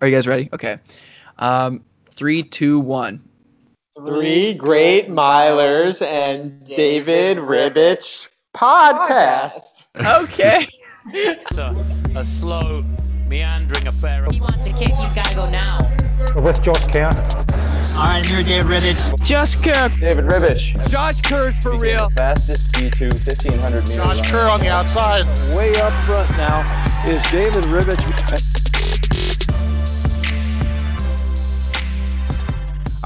Are you guys ready? Okay. Um, three, two, one. Three great milers and David Ribich podcast. Okay. It's a, a slow, meandering affair. He wants to kick, he's got to go now. with Josh Kerr. All right, here, Dave Ribich. Josh Kerr. David Ribich. Josh Kerr's for real. fastest B2 1500 meter Josh runner. Kerr on the outside. Way up front now is David Ribich.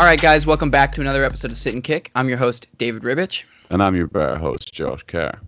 All right, guys, welcome back to another episode of Sit and Kick. I'm your host, David Ribich. And I'm your better host, Josh Kerr.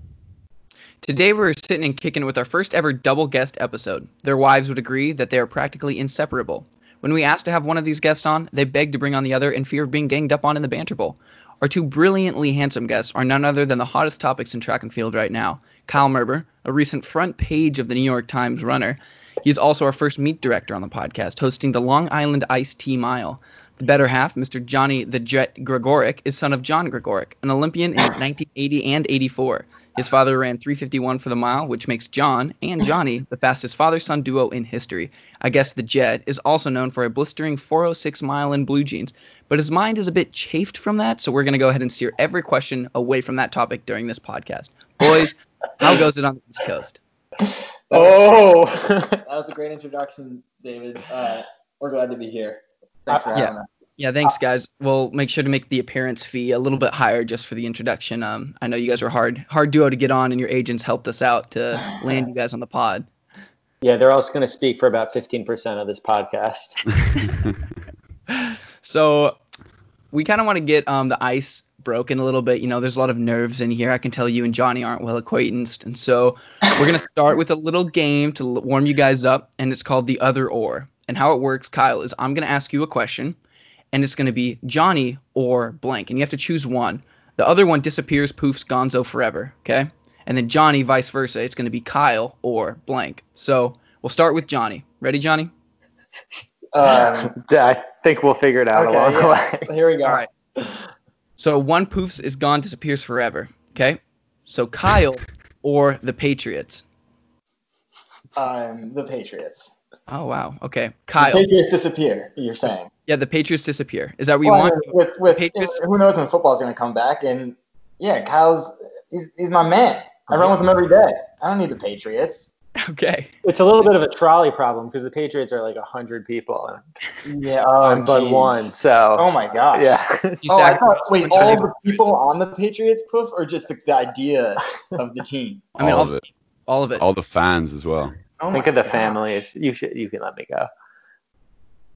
Today we're sitting and kicking with our first ever double guest episode. Their wives would agree that they are practically inseparable. When we asked to have one of these guests on, they begged to bring on the other in fear of being ganged up on in the banter bowl. Our two brilliantly handsome guests are none other than the hottest topics in track and field right now. Kyle Merber, a recent front page of the New York Times runner. He is also our first meet director on the podcast, hosting the Long Island Ice Tea Mile. The better half, Mr. Johnny the Jet Gregorek, is son of John Gregorek, an Olympian in 1980 and 84. His father ran 351 for the mile, which makes John and Johnny the fastest father-son duo in history. I guess the Jet is also known for a blistering 406 mile in blue jeans, but his mind is a bit chafed from that, so we're going to go ahead and steer every question away from that topic during this podcast. Boys, how goes it on the East Coast? Oh. That was a great introduction, David. Uh, we're glad to be here. Thanks for us. Yeah, thanks, guys. We'll make sure to make the appearance fee a little bit higher just for the introduction. Um, I know you guys were hard, hard duo to get on, and your agents helped us out to land you guys on the pod. yeah, they're also going to speak for about 15% of this podcast. So we kind of want to get um, the ice broken a little bit. You know, there's a lot of nerves in here. I can tell you and Johnny aren't well acquainted, and so we're gonna start with a little game to warm you guys up, and it's called the other or. And how it works, Kyle, is I'm gonna ask you a question, and it's gonna be Johnny or blank, and you have to choose one. The other one disappears, poofs, gonzo forever. Okay, and then Johnny, vice versa. It's gonna be Kyle or blank. So we'll start with Johnny. Ready, Johnny? Um, I think we'll figure it out okay, along the yeah. way. Here we go. All right. So one poofs is gone, disappears forever. Okay. So Kyle or the Patriots. Um, the Patriots. Oh wow. Okay. The Kyle. Patriots disappear. You're saying? Yeah, the Patriots disappear. Is that what you Well, want? with with Patriots- who knows when football's going to come back? And yeah, Kyle's he's he's my man. I run with him every day. I don't need the Patriots. Okay. It's a little bit of a trolley problem because the Patriots are like a 100 people Yeah. Oh, I'm but one. So, Oh my gosh. yeah. You Oh, I thought, wait, all the people on the Patriots poof, or just the, the idea of the team? I mean, all all, of it. all of it. All the fans as well. Oh Think of the gosh. families. You should. You can let me go.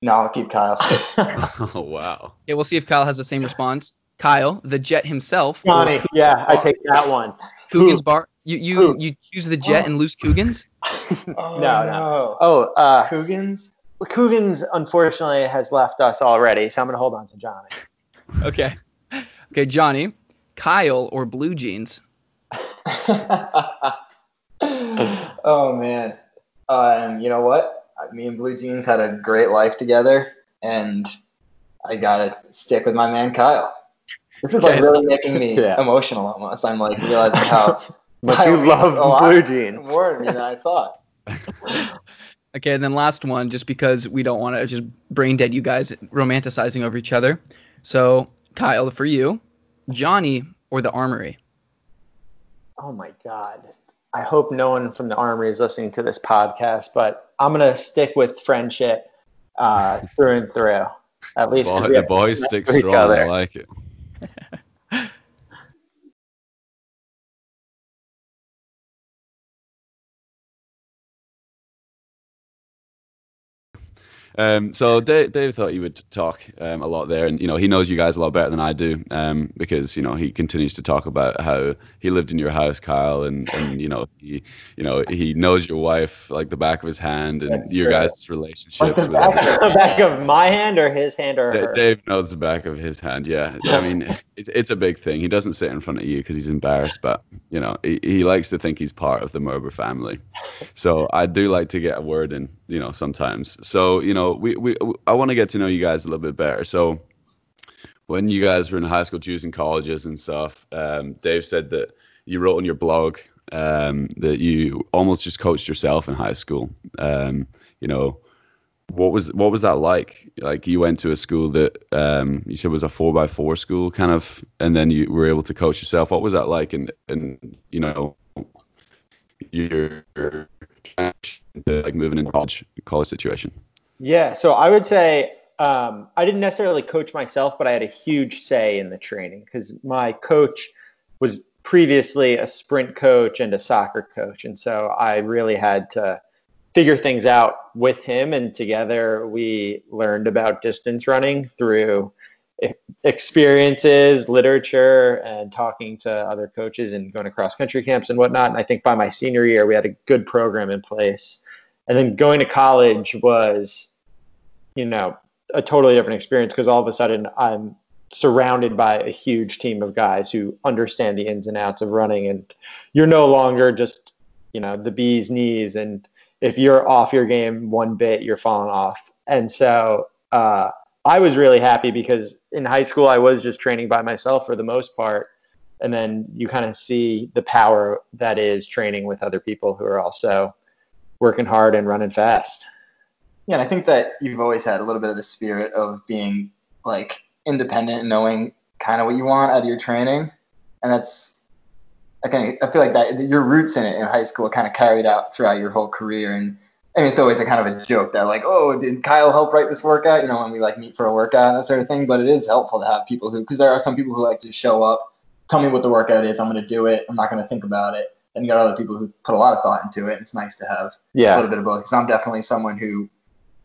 No, I'll keep Kyle. Oh wow. Yeah, we'll see if Kyle has the same response. Kyle, the Jet himself. Johnny. Yeah, I take that one. Coogan's bar. You you Who? you choose the Jet and lose Coogan's. Oh, No, no. Oh, uh, Coogan's? Coogan's unfortunately has left us already, so I'm gonna hold on to Johnny. Okay. Okay, Johnny. Kyle or Blue Jeans. oh man. Um, you know what? Me and Blue Jeans had a great life together, and I gotta stick with my man Kyle. This is like really making me Yeah. emotional almost. I'm like realizing how much you love blue jeans. more than I thought. Okay, and then last one, just because we don't want to just brain dead you guys romanticizing over each other. So, Kyle, for you, Johnny or the Armory? Oh my god. I hope no one from the armory is listening to this podcast, but I'm gonna stick with friendship uh, through and through. At least 'cause Boy, we the boys stick strong. I like it. Um, so Dave, Dave thought he would talk um, a lot there, and you know he knows you guys a lot better than I do, um, because you know he continues to talk about how he lived in your house, Kyle, and, and you know he you know he knows your wife like the back of his hand, and That's your true. guys' relationships. the with back the back of my hand or his hand or Da- her? Dave knows the back of his hand. Yeah, I mean, it's it's a big thing. He doesn't sit in front of you because he's embarrassed, but you know, he, he likes to think he's part of the Merber family. So I do like to get a word in, you know, sometimes. So you know, we we I want to get to know you guys a little bit better. So when you guys were in high school choosing colleges and stuff, um, Dave said that you wrote on your blog um, that you almost just coached yourself in high school. Um, you know, what was what was that like? Like you went to a school that um, you said was a four by four school, kind of, and then you were able to coach yourself. What was that like? And and you know, your like moving into college college situation. Yeah, so I would say um, I didn't necessarily coach myself, but I had a huge say in the training because my coach was previously a sprint coach and a soccer coach, and so I really had to figure things out with him and together we learned about distance running through experiences literature and talking to other coaches and going to cross country camps and whatnot. And i think by my senior year we had a good program in place. And then going to college was you know a totally different experience because all of a sudden i'm surrounded by a huge team of guys who understand the ins and outs of running. And you're no longer just you know the bee's knees. And if you're off your game one bit, you're falling off. And so uh, I was really happy because in high school I was just training by myself for the most part, and then you kind of see the power that is training with other people who are also working hard and running fast. Yeah, and I think that you've always had a little bit of the spirit of being like independent and knowing kind of what you want out of your training, and that's I kind of I feel like that your roots in it in high school kind of carried out throughout your whole career, and I mean it's always a kind of a joke that like, oh, did Kyle help write this workout? You know, when we like meet for a workout and that sort of thing. But it is helpful to have people who, because there are some people who like to show up, tell me what the workout is, I'm going to do it, I'm not going to think about it. And you got other people who put a lot of thought into it. And It's nice to have yeah. a little bit of both. Because I'm definitely someone who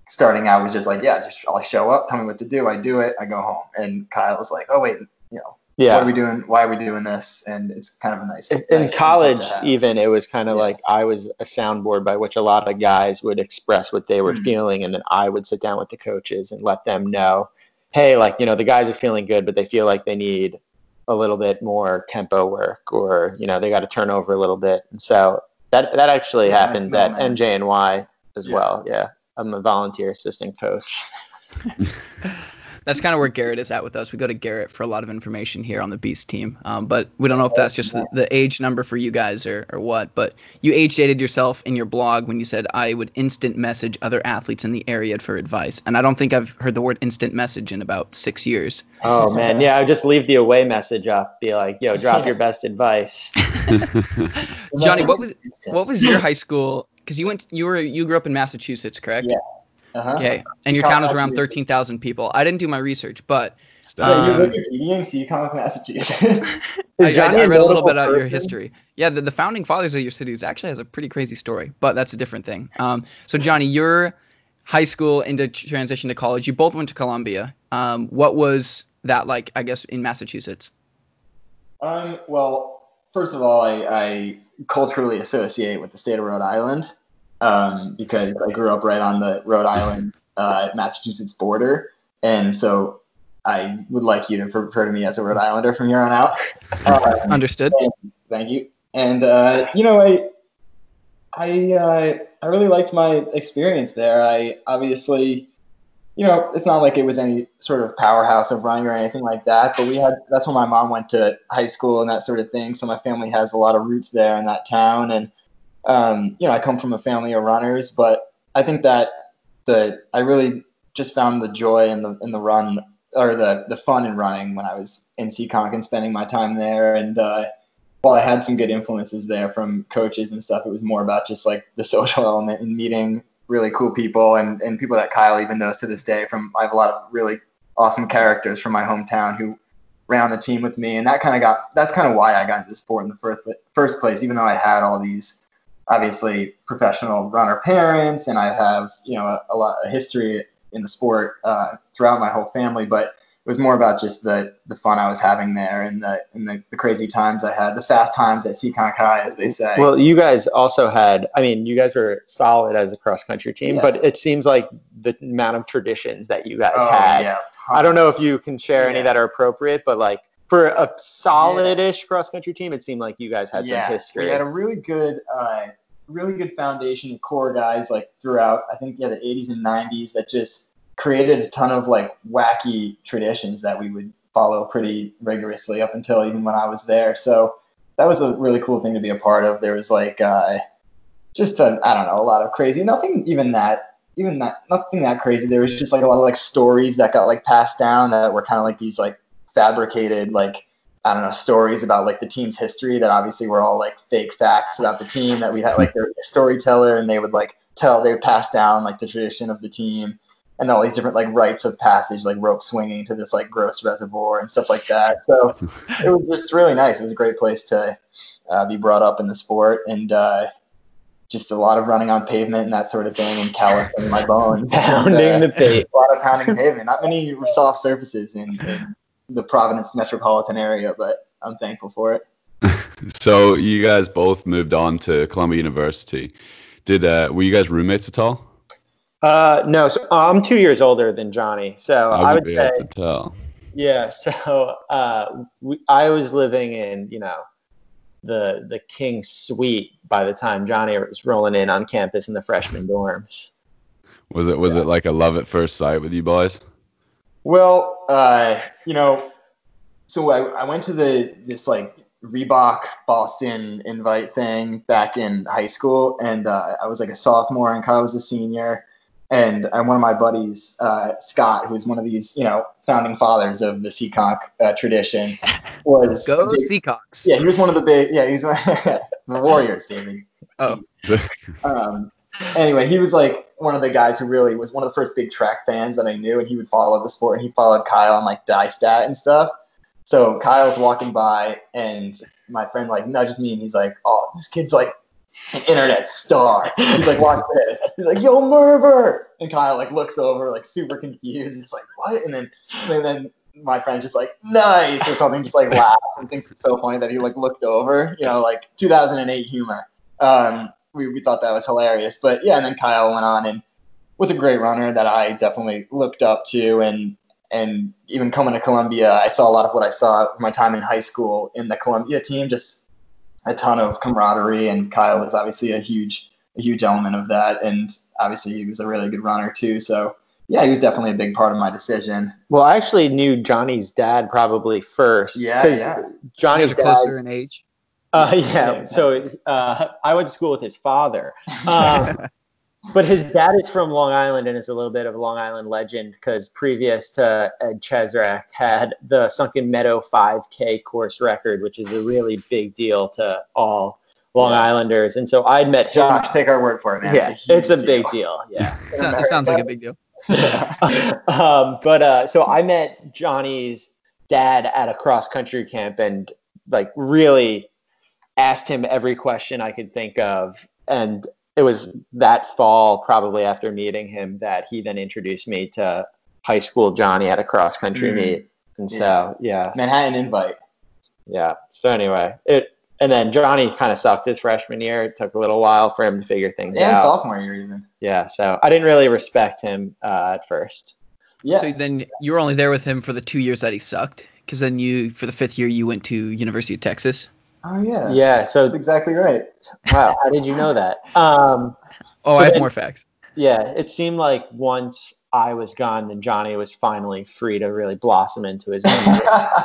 starting out was just like, yeah, just I'll show up, tell me what to do, I do it, I go home. And Kyle was like, oh wait, you know, yeah. what are we doing? Why are we doing this? And it's kind of a nice. In, nice college, even it was kind of Yeah. like I was a soundboard by which a lot of guys would express what they were Mhm. feeling, and then I would sit down with the coaches and let them know, hey, like you know, the guys are feeling good, but they feel like they need a little bit more tempo work, or you know, they got to turn over a little bit. And so that that actually Yeah, nice happened at middleman. NJNY as Yeah. well. Yeah, I'm a volunteer assistant coach. That's kind of where Garrett is at with us. We go to Garrett for a lot of information here on the Beast team. Um, but we don't know if that's just the, the age number for you guys or, or what. But you age dated yourself in your blog when you said I would instant message other athletes in the area for advice. And I don't think I've heard the word instant message in about six years. Oh man, yeah, I would just leave the away message up, be like, yo, drop your best advice. Johnny, what was what was your high school? Because you went you were you grew up in Massachusetts, correct? Yeah. Uh-huh. Okay, and your town is around thirteen thousand people. I didn't do my research, but Yeah, Um, you're Wikipediaing, so you come with Massachusetts. I, I, I a read a little bit about your history. Yeah, the, the founding fathers of your cities actually has a pretty crazy story, but that's a different thing. Um, so Johnny, your high school into transition to college, you both went to Columbia. Um, what was that like? I guess in Massachusetts. Um, well, first of all, I, I culturally associate with the state of Rhode Island um, because I grew up right on the Rhode Island uh, Massachusetts border, and so I would like you to refer to me as a Rhode Islander from here on out. Um, Understood. Thank you. And uh, you know, I I uh, I really liked my experience there. I obviously, you know, it's not like it was any sort of powerhouse of running or anything like that. But we had that's when my mom went to high school and that sort of thing. So my family has a lot of roots there in that town. And um, you know, I come from a family of runners, but I think that the I really just found the joy in the in the run or the the fun in running when I was in Seekonk and spending my time there. And uh, while I had some good influences there from coaches and stuff, it was more about just like the social element and meeting really cool people and, and people that Kyle even knows to this day. From I have a lot of really awesome characters from my hometown who ran on the team with me, and that kind of got that's kind of why I got into sport in the first first place. Even though I had all these obviously professional runner parents, and I have you know a, a lot of history in the sport uh, throughout my whole family, but it was more about just the the fun I was having there and the and the, the crazy times I had, the fast times at Seekonk High, as they say. Well, you guys also had, I mean, you guys were solid as a cross country team, Yeah. but it seems like the amount of traditions that you guys oh, had. yeah, I don't know if you can share any Yeah. that are appropriate, but like for a solid-ish cross country team, it seemed like you guys had yeah, some history. We had a really good, uh, really good foundation of core guys like throughout. I think yeah, the 80s and 90s that just created a ton of like wacky traditions that we would follow pretty rigorously up until even when I was there. So that was a really cool thing to be a part of. There was like uh, just a, I don't know a lot of crazy, nothing even that even that nothing that crazy. There was just like a lot of like stories that got like passed down that were kind of like these like fabricated like I don't know stories about like the team's history that obviously were all like fake facts about the team that we had like their storyteller and they would like tell they would pass down like the tradition of the team and all these different like rites of passage like rope swinging to this like gross reservoir and stuff like that. So it was just really nice. It was a great place to uh, be brought up in the sport and uh, just a lot of running on pavement and that sort of thing and callousing my bones. Pounding And, uh, the pavement. a lot of pounding pavement. Not many soft surfaces in, in the providence metropolitan area but i'm thankful for it So you guys both moved on to Columbia University. Did uh, were you guys roommates at all? Uh, no, so I'm two years older than Johnny. So I, I would be say, able to tell. yeah. So uh, we, I was living in, you know, the the King Suite by the time Johnny was rolling in on campus in the freshman dorms. Was it was it like a love at first sight with you boys? Well, uh, you know, so I, I went to the this like Reebok Boston invite thing back in high school, and uh, I was like a sophomore, and Kyle was a senior, and and one of my buddies, uh, Scott, who's one of these you know founding fathers of the Seekonk uh, tradition, was Go big- Seacocks. yeah, he was one of the big yeah he's the Warriors, David. Oh. um, anyway, he was like one of the guys who really was one of the first big track fans that I knew, and he would follow the sport. And he followed Kyle on like DyeStat and stuff. So Kyle's walking by, and my friend like nudges me, and he's like, "Oh, this kid's like an internet star." He's like, "Watch this." He's like, "Yo, Merber," and Kyle like looks over, like super confused. He's like, "What?" And then and then my friend's just like, "Nice," or something, just like laughs and thinks it's so funny that he like looked over, you know, like 2008 humor. Um, we, we thought that was hilarious. But yeah, and then Kyle went on and was a great runner that I definitely looked up to. And and even coming to Columbia, I saw a lot of what I saw my time in high school in the Columbia team, just a ton of camaraderie. And Kyle was obviously a huge a huge element of that. And obviously he was a really good runner too. So yeah, he was definitely a big part of my decision. Well, I actually knew Johnny's dad probably first. Yeah, 'cause yeah. You guys Johnny's closer in age. Uh, yeah. Yeah. So uh, I went to school with his father. Um, but his dad is from Long Island and is a little bit of a Long Island legend because previous to Ed Cheserek had the Sunken Meadow 5K course record, which is a really big deal to all Long Yeah. Islanders. And so I'd met him. Josh, take our word for it, man. yeah, it's a, it's a huge big deal. deal. Yeah. So- it sounds like a big deal. um, but uh, so I met Johnny's dad at a cross country camp and like really asked him every question I could think of. And it was that fall, probably after meeting him, that he then introduced me to high school Johnny at a cross country Mm. meet. And so, yeah, Manhattan invite. yeah. So anyway, it and then Johnny kind of sucked his freshman year. It took a little while for him to figure things And out. Yeah, sophomore year even. Yeah, so I didn't really respect him uh, at first. Yeah. So then you were only there with him for the two years that he sucked, because then you, for the fifth year, you went to University of Texas. Oh yeah. Yeah, so That's exactly right. wow, how did you know that? Um, Oh, So I have then- more facts. yeah, it seemed like once I was gone, then Johnny was finally free to really blossom into his own.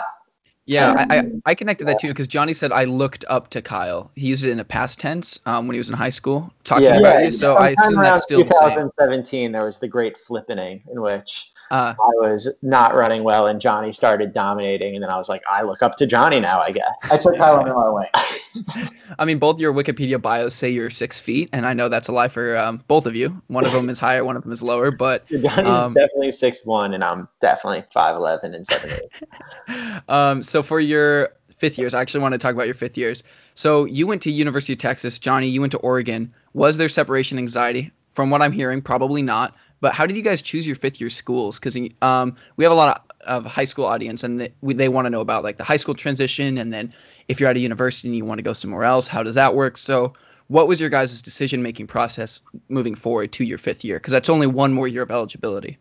Yeah, I, I, I connected that too because Johnny said I looked up to Kyle. He used it in the past tense um, when he was in high school, talking yeah, about you. So I assume around that's still the same. 2017, there was the great flippening in which Uh, I was not running well and Johnny started dominating, and then I was like, I look up to Johnny now, I guess. I took Kyle under my wing. I mean, both your Wikipedia bios say you're six feet, and I know that's a lie for um, both of you. One of them is higher, one of them is lower, but Johnny's Um, definitely six one, and I'm definitely five eleven and seven eight. um, so for your fifth years, I actually want to talk about your fifth years. So you went to University of Texas, Johnny. You went to Oregon. Was there separation anxiety? From what I'm hearing, probably not. But how did you guys choose your fifth year schools? Because um, we have a lot of, of high school audience, and they, we, they want to know about like the high school transition, and then if you're at a university and you want to go somewhere else, how does that work? So what was your guys' decision making process moving forward to your fifth year? Because that's only one more year of eligibility.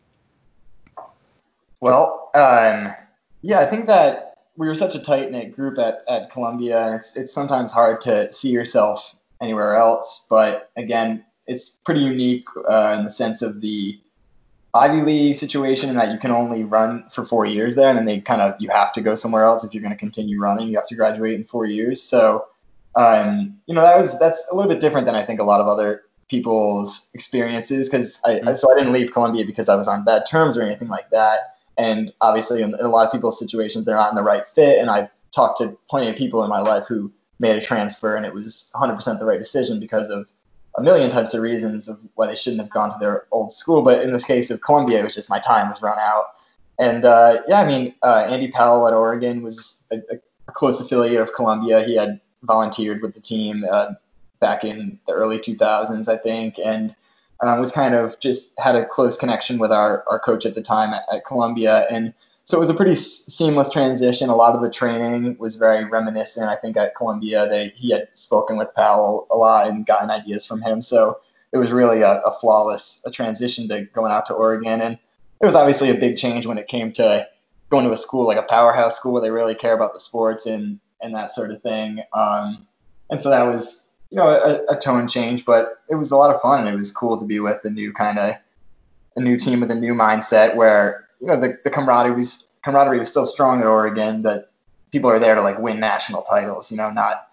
Well, um, yeah, I think that we were such a tight knit group at, at Columbia, and it's it's sometimes hard to see yourself anywhere else. But again, it's pretty unique uh, in the sense of the Ivy League situation, in that you can only run for four years there, and then they kind of you have to go somewhere else if you're going to continue running. You have to graduate in four years. So, um, you know, that was that's a little bit different than I think a lot of other people's experiences because I, I so I didn't leave Columbia because I was on bad terms or anything like that. And obviously, in a lot of people's situations, they're not in the right fit. And I've talked to plenty of people in my life who made a transfer, and it was 100% the right decision because of a million types of reasons of why they shouldn't have gone to their old school. But in this case of Columbia, it was just my time was run out. And uh, yeah, I mean, uh, Andy Powell at Oregon was a, a, close affiliate of Columbia. He had volunteered with the team uh, back in the early 2000s, I think, and uh, was kind of just had a close connection with our, our coach at the time at, at Columbia. And so it was a pretty s- seamless transition. A lot of the training was very reminiscent. I think at Columbia, they he had spoken with Powell a lot and gotten ideas from him. So it was really a, a flawless a transition to going out to Oregon. And it was obviously a big change when it came to going to a school like a powerhouse school where they really care about the sports and and that sort of thing. Um, and so that was you know a, a, tone change, but it was a lot of fun it was cool to be with a new kind of a new team with a new mindset where you know the, the camaraderie was camaraderie was still strong at Oregon. That people are there to like win national titles, you know, not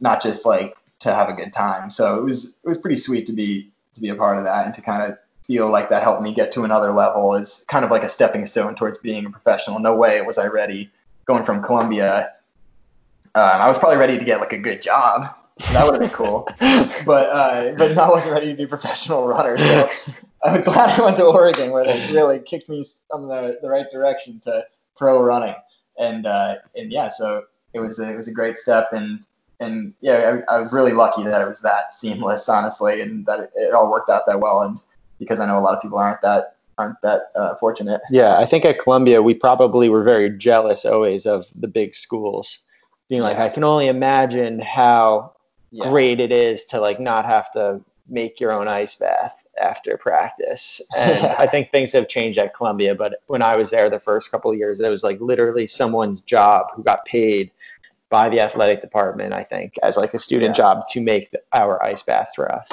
not just like to have a good time. So it was it was pretty sweet to be to be a part of that and to kind of feel like that helped me get to another level is kind of like a stepping stone towards being a professional. No way was I ready going from Columbia. Um, I was probably ready to get like a good job. That would have been cool, but uh, but I wasn't ready to be a professional runner. So I was glad I went to Oregon, where they really kicked me in the, the right direction to pro running, and uh, and yeah, so it was a, it was a great step, and and yeah, I, I was really lucky that it was that seamless, honestly, and that it, it all worked out that well, and because I know a lot of people aren't that aren't that uh, fortunate. Yeah, I think at Columbia we probably were very jealous always of the big schools, being like, I can only imagine how Yeah. great it is to like not have to make your own ice bath after practice. And I think things have changed at Columbia, but when I was there the first couple of years, it was like literally someone's job who got paid by the athletic department, I think, as like a student Yeah. job to make the, our ice bath for us.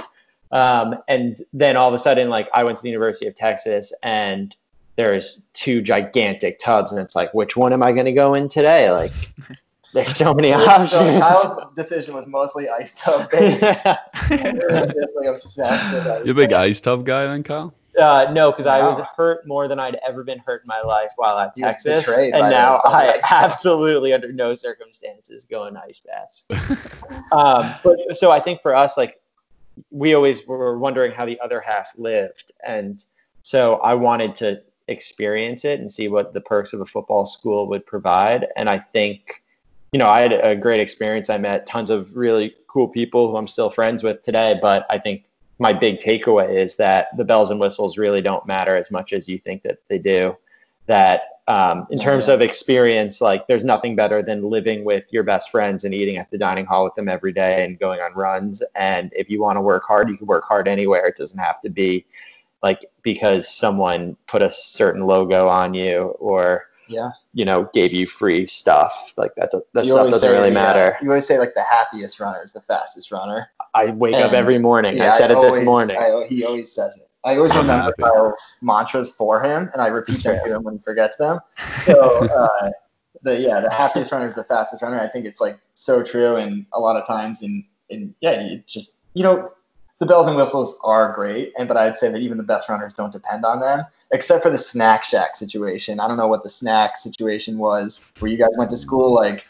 Um, and then all of a sudden, like I went to the University of Texas and there's two gigantic tubs and it's like, which one am I going to go in today? Like there's so many So options. Kyle's decision was mostly ice tub based. we just like obsessed with ice You're a big ice tub guy then, Kyle? Uh, no, because I was hurt more than I'd ever been hurt in my life while at He was Texas, and now I absolutely, under no circumstances, go in ice baths. um, but so I think for us, like we always were wondering how the other half lived, and so I wanted to experience it and see what the perks of a football school would provide. And I think, you know, I had a great experience. I met tons of really cool people who I'm still friends with today. But I think my big takeaway is that the bells and whistles really don't matter as much as you think that they do. That um, in terms Yeah. of experience, like there's nothing better than living with your best friends and eating at the dining hall with them every day and going on runs. And if you want to work hard, you can work hard anywhere. It doesn't have to be like because someone put a certain logo on you or Yeah. you know gave you free stuff like that that You stuff doesn't say really the, uh, matter you always say like the happiest runner is the fastest runner. i wake up every morning Yeah, i said it always, this morning I, he always says it. I always remember happy. Kyle's mantras for him, and I repeat them to him when he forgets them. So, uh, the yeah, the happiest runner is the fastest runner. I think it's like so true, and a lot of times, and in yeah, you just you know, the bells and whistles are great, and but I'd say that even the best runners don't depend on them, except for the snack shack situation. I don't know what the snack situation was where you guys went to school, like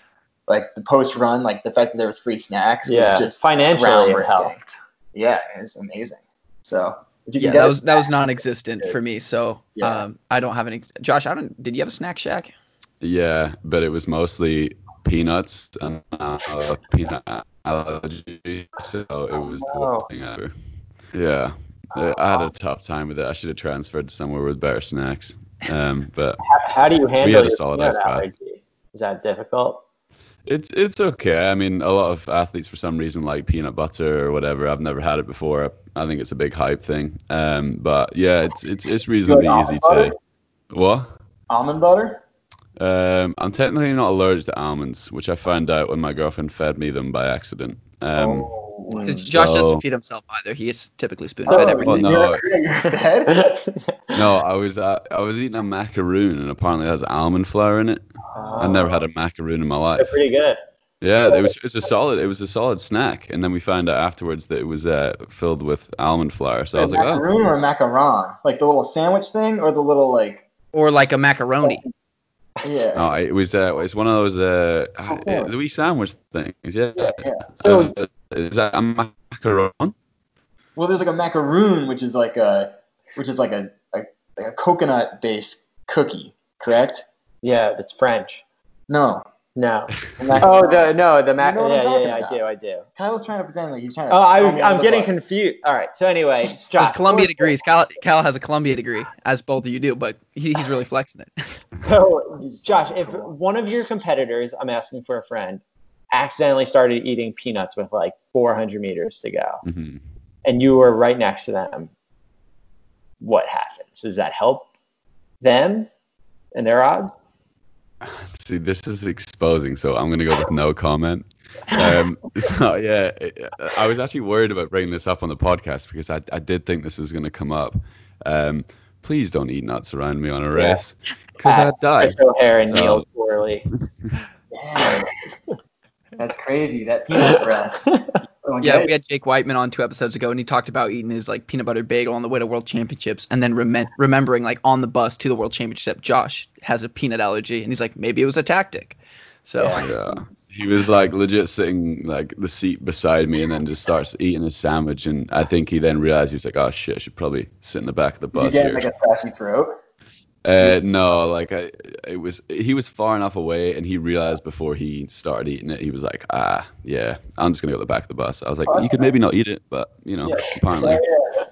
like the post run, like the fact that there was free snacks yeah was just financially it groundbreaking. helped Yeah, it was amazing. So you Yeah, that was that was non-existent for me. So Yeah. um, I don't have any. Josh, I don't. Did you have a snack shack? Yeah, but it was mostly peanuts and uh, peanut allergy, so it was the Oh, worst thing ever. Yeah, I I had a tough time with it. I should have transferred to somewhere with better snacks. Um, but how, how do you handle had a solid ice allergy is that difficult it's it's okay. I mean, a lot of athletes for some reason like peanut butter or whatever. I've never had it before. I think it's a big hype thing. Um, but yeah, it's it's it's reasonably easy butter? to. What? almond butter. Um, I'm technically not allergic to almonds, which I found out when my girlfriend fed me them by accident. Um, oh. 'Cause Josh So- doesn't feed himself either. He is typically spoon Oh, fed everything. no. You're, you're dead? No, I was uh, I was eating a macaroon and apparently it has almond flour in it. I never had a macaroon in my they're life. pretty good Yeah, it was it was a solid it was a solid snack, and then we found out afterwards that it was uh, filled with almond flour. So I was a like, oh, macaroon or a macaron? Like the little sandwich thing or the little like Or like a macaroni. Yeah. no, it was uh, it's one of those uh, Oh, uh, the wee sandwich things. Yeah. Yeah, yeah. So Uh, is that a macaron? well there's like a macaroon which is like a which is like a, a like a coconut based cookie, correct? Yeah, it's French. No. No. Oh, the no, the mac. You know I'm yeah, yeah, talking yeah, I do, I do. Kyle's trying to pretend like he's trying to Oh, I, throw me under I'm getting bus. confused. All right. So anyway, There's Josh, Columbia fourth- degrees. Cal, Cal has a Columbia degree, as both of you do, but he, he's really flexing it. So, Josh, if one of your competitors, I'm asking for a friend, accidentally started eating peanuts with like 400 meters to go, hmm and you were right next to them, what happens? Does that help them and their odds? See, this is exposing, so I'm gonna go with no comment. Um, so yeah, it- I was actually worried about bringing this up on the podcast because I, I did think this was gonna come up. Um, please don't eat nuts around me on a Yeah. race because Uh, I'd die. Chris O'Hare and So- Neil Gourley. That's crazy. That peanut breath. Oh, Yeah, yeah. we had Jake Wightman on two episodes ago, and he talked about eating his like peanut butter bagel on the way to World Championships, and then remem- remembering like on the bus to the World Championship, Josh has a peanut allergy, and he's like, maybe it was a tactic. So Yeah. Yeah, he was like legit sitting like the seat beside me, and then just starts eating his sandwich. And I think he then realized he was like, "Oh shit, I should probably sit in the back of the Did you bus get here." like a trashy throat? Uh, no, like I, it was. He was far enough away, and he realized before he started eating it, he was like, "Ah, yeah, I'm just gonna go to the back of the bus." I was like, "You could maybe not eat it, but you know, Yeah. apparently,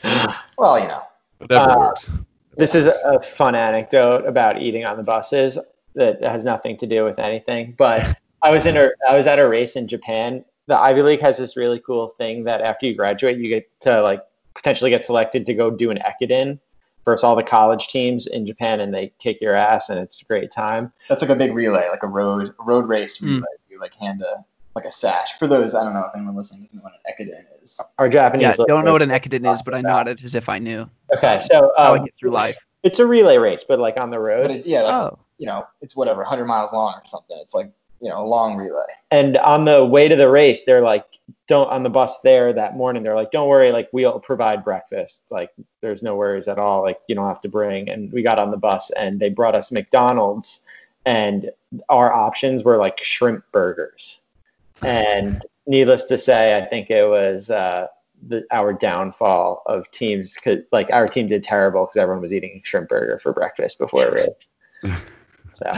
Well, you know. whatever Uh, works." This is a fun anecdote about eating on the buses that has nothing to do with anything. But I was in a I was at a race in Japan. The Ivy League has this really cool thing that after you graduate, you get to like potentially get selected to go do an ekiden versus all the college teams in Japan, and they kick your ass, and it's a great time. That's like a big relay, like a road road race Mm. relay. You like hand a like a sash. For those, I don't know if anyone listening doesn't know what an ekiden is. Our Japanese yeah, don't know what an ekiden is, but I nodded as if I knew. Okay, so That's how I um, get through life. it's a relay race, but like on the But road. it's, yeah, like, Oh, you know, it's whatever, 100 miles long or something. It's like you know a long relay. and on the way to the race they're like don't on the bus there that morning they're like don't worry like we'll provide breakfast. Like there's no worries at all like you don't have to bring. And we got on the bus and they brought us mcdonald's and our options were like shrimp burgers. And needless to say i think it was uh the, our downfall of teams cause like our team did terrible because everyone was eating shrimp burger for breakfast before race so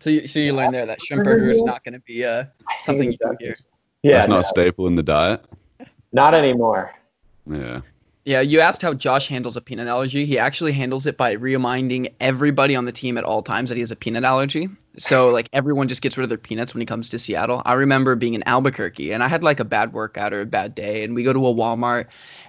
so you, so you learned there that shrimp burger is not going to be uh, something you do here. yeah That's not no, a staple in the diet. not anymore Yeah. Yeah, you asked how Josh handles a peanut allergy. He actually handles it by reminding everybody on the team at all times that he has a peanut allergy. So like everyone just gets rid of their peanuts when he comes to Seattle. I remember being in Albuquerque and I had like a bad workout or a bad day and we go to a Walmart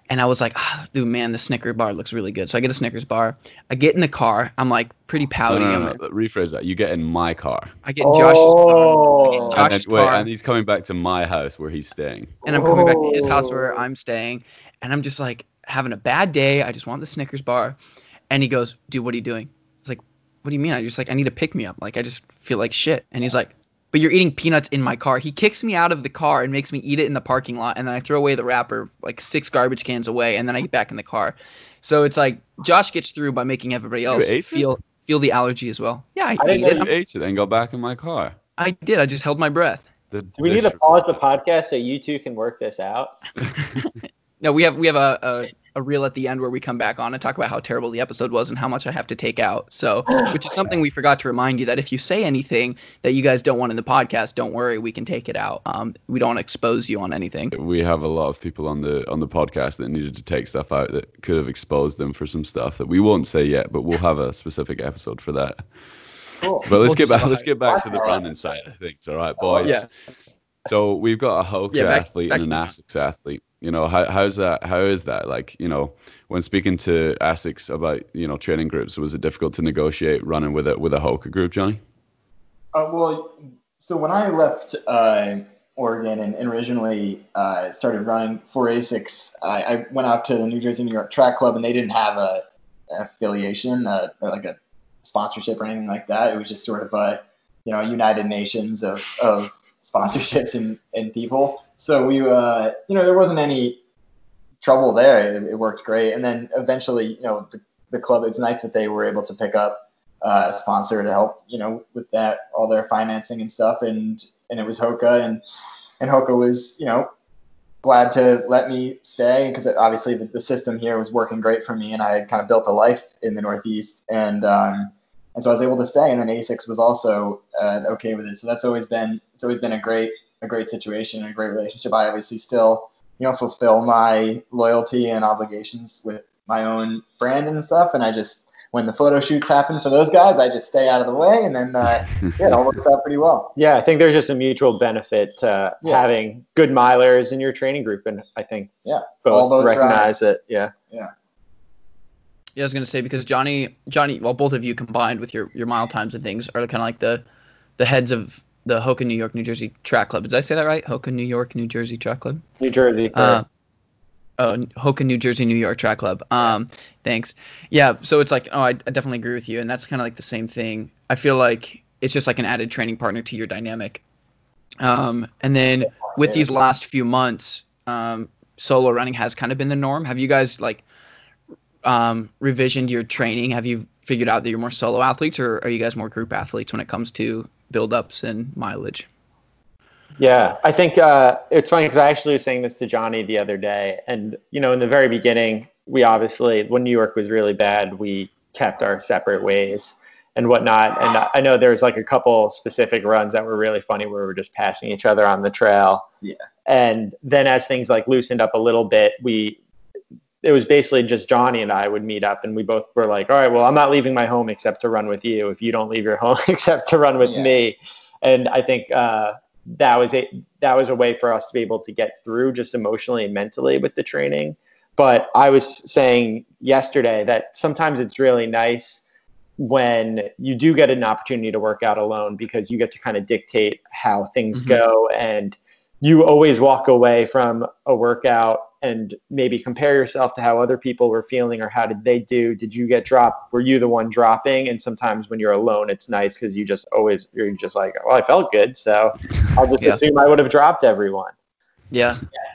and I was like, ah, dude, man, the Snickers bar looks really good. So I get a Snickers bar. I get in the car. I'm like pretty No, pouty. no, I'm no, no, Rephrase that. You get in my car, I get in Josh's Oh. car. and, then, Josh's wait, car. and he's coming back to my house where he's staying. and I'm coming back to his house Oh. where I'm staying, and I'm just like having a bad day. I just want the Snickers bar, and he goes, "Dude, what are you doing?" I was like, "What do you mean?" I just like I need to pick me up. Like I just feel like shit. And he's like, "But you're eating peanuts in my car." He kicks me out of the car and makes me eat it in the parking lot, and then I throw away the wrapper like six garbage cans away, and then I get back in the car. So it's like Josh gets through by making everybody else ate it? feel feel the allergy as well. Yeah, I, I didn't ate know it. You I'm- ate it and got back in my car. I did. I just held my breath. The Do we need to pause the podcast so you two can work this out? No, we have we have a, a a reel at the end where we come back on and talk about how terrible the episode was and how much I have to take out. So, which is something we forgot to remind you that if you say anything that you guys don't want in the podcast, don't worry, we can take it out. Um, we don't expose you on anything. we have a lot of people on the on the podcast that needed to take stuff out that could have exposed them for some stuff that we won't say yet, but we'll have a specific episode for that. Cool. But let's We'll get back let's get back to the Alright. running side of things. All right, boys. Yeah. So we've got a Hoka Yeah, back- athlete back and an ASICS athlete. You know, how, how's that? How is that? Like, you know, when speaking to ASICS about you know training groups, was it difficult to negotiate running with a with a Hoka group, Johnny? Uh, well, so when I left uh, Oregon and, and originally uh, started running for ASICS, I, I went out to the New Jersey New York Track Club and they didn't have a affiliation uh, or like a sponsorship or anything like that. It was just sort of a you know United Nations of, of sponsorships and, and people. So we, uh, you know, there wasn't any trouble there. It, it worked great. And then eventually, you know, the, the club, it's nice that they were able to pick up uh, a sponsor to help, you know, with that, all their financing and stuff. And, and it was Hoka and, and Hoka was, you know, glad to let me stay because obviously the, the, system here was working great for me and I had kind of built a life in the Northeast and um, and so I was able to stay and then Asics was also uh, okay with it so that's always been it's always been a great a great situation and a great relationship I obviously still you know fulfill my loyalty and obligations with my own brand and stuff and I just when the photo shoots happen for those guys, I just stay out of the way, and then uh, yeah, it all works out pretty well. Yeah, I think there's just a mutual benefit to yeah. having good milers in your training group, and I think yeah, both recognize rides. it. Yeah, yeah. Yeah, I was gonna say because Johnny, Johnny, well, both of you combined with your your mile times and things are kind of like the the heads of the Hoka New York, New Jersey Track Club. Did I say that right? Hoka New York, New Jersey Track Club. New Jersey. Uh, oh, Hoka, New Jersey, New York Track Club. Um, thanks. Yeah, so it's like, oh, I, I definitely agree with you, and that's kind of like the same thing. I feel like it's just like an added training partner to your dynamic. Um, and then with these last few months, um, solo running has kind of been the norm. Have you guys like um, revisioned your training? Have you figured out that you're more solo athletes, or are you guys more group athletes when it comes to build ups and mileage? Yeah, I think uh, it's funny because I actually was saying this to Johnny the other day, and you know, in the very beginning, we obviously when New York was really bad, we kept our separate ways and whatnot. And I know there's like a couple specific runs that were really funny where we were just passing each other on the trail. Yeah. And then as things like loosened up a little bit, we it was basically just Johnny and I would meet up and we both were like, all right, well, I'm not leaving my home except to run with you. If you don't leave your home except to run with yeah. me. And I think uh, that was a that was a way for us to be able to get through just emotionally and mentally with the training. But I was saying yesterday that sometimes it's really nice when you do get an opportunity to work out alone because you get to kind of dictate how things mm-hmm. go and you always walk away from a workout and maybe compare yourself to how other people were feeling or how did they do? Did you get dropped? Were you the one dropping? And sometimes when you're alone it's nice because you just always you're just like well i felt good so i'll just yeah. assume i would have dropped everyone. Yeah, yeah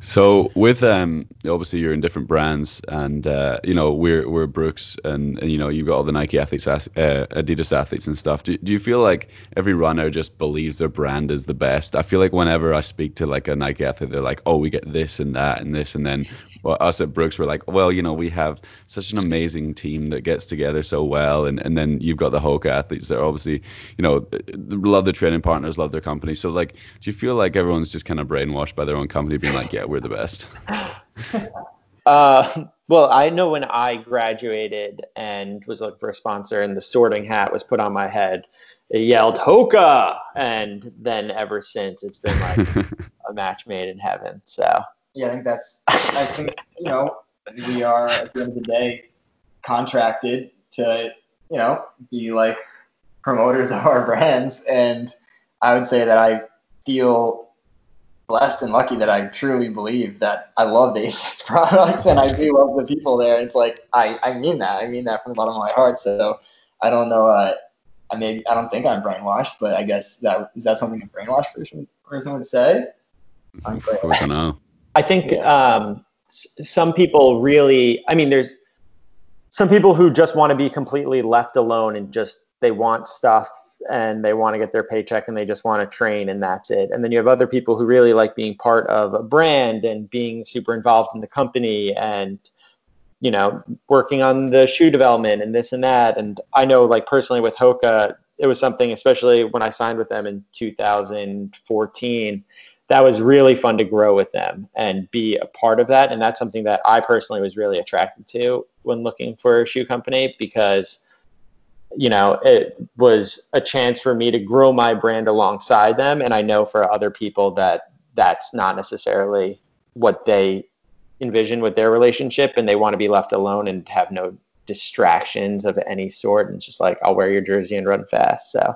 so with um obviously you're in different brands and uh, you know we're we're Brooks and, and you know you've got all the Nike athletes uh, Adidas athletes and stuff. Do, do you feel like every runner just believes their brand is the best? I feel like whenever I speak to like a Nike athlete they're like oh we get this and that and this and then well, us at Brooks we're like well you know we have such an amazing team that gets together so well and, and then you've got the Hoka athletes that are obviously you know love their training partners love their company. So like do you feel like everyone's just kind of brainwashed by their own company being like yeah we're we're the best? uh, well, I know when I graduated and was looking for a sponsor, and the sorting hat was put on my head, it yelled Hoka, and then ever since it's been like a match made in heaven. So yeah, I think that's. I think you know we are at the end of the day contracted to you know be like promoters of our brands, and I would say that I feel blessed and lucky that I truly believe that I love the Asics products and I do love the people there. It's like I, I mean that. I mean that from the bottom of my heart. So I don't know. Uh, I maybe I don't think I'm brainwashed, but I guess that is that something a brainwashed person person would say. I'm don't know. I think um, some people really. I mean, there's some people who just want to be completely left alone and just they want stuff and they want to get their paycheck and they just want to train and that's it. And then you have other people who really like being part of a brand and being super involved in the company and you know working on the shoe development and this and that. And I know like personally with Hoka, it was something especially when I signed with them in 2014 that was really fun to grow with them and be a part of that. And that's something that I personally was really attracted to when looking for a shoe company because you know, it was a chance for me to grow my brand alongside them. And I know for other people that that's not necessarily what they envision with their relationship and they want to be left alone and have no distractions of any sort. And it's just like, I'll wear your jersey and run fast. So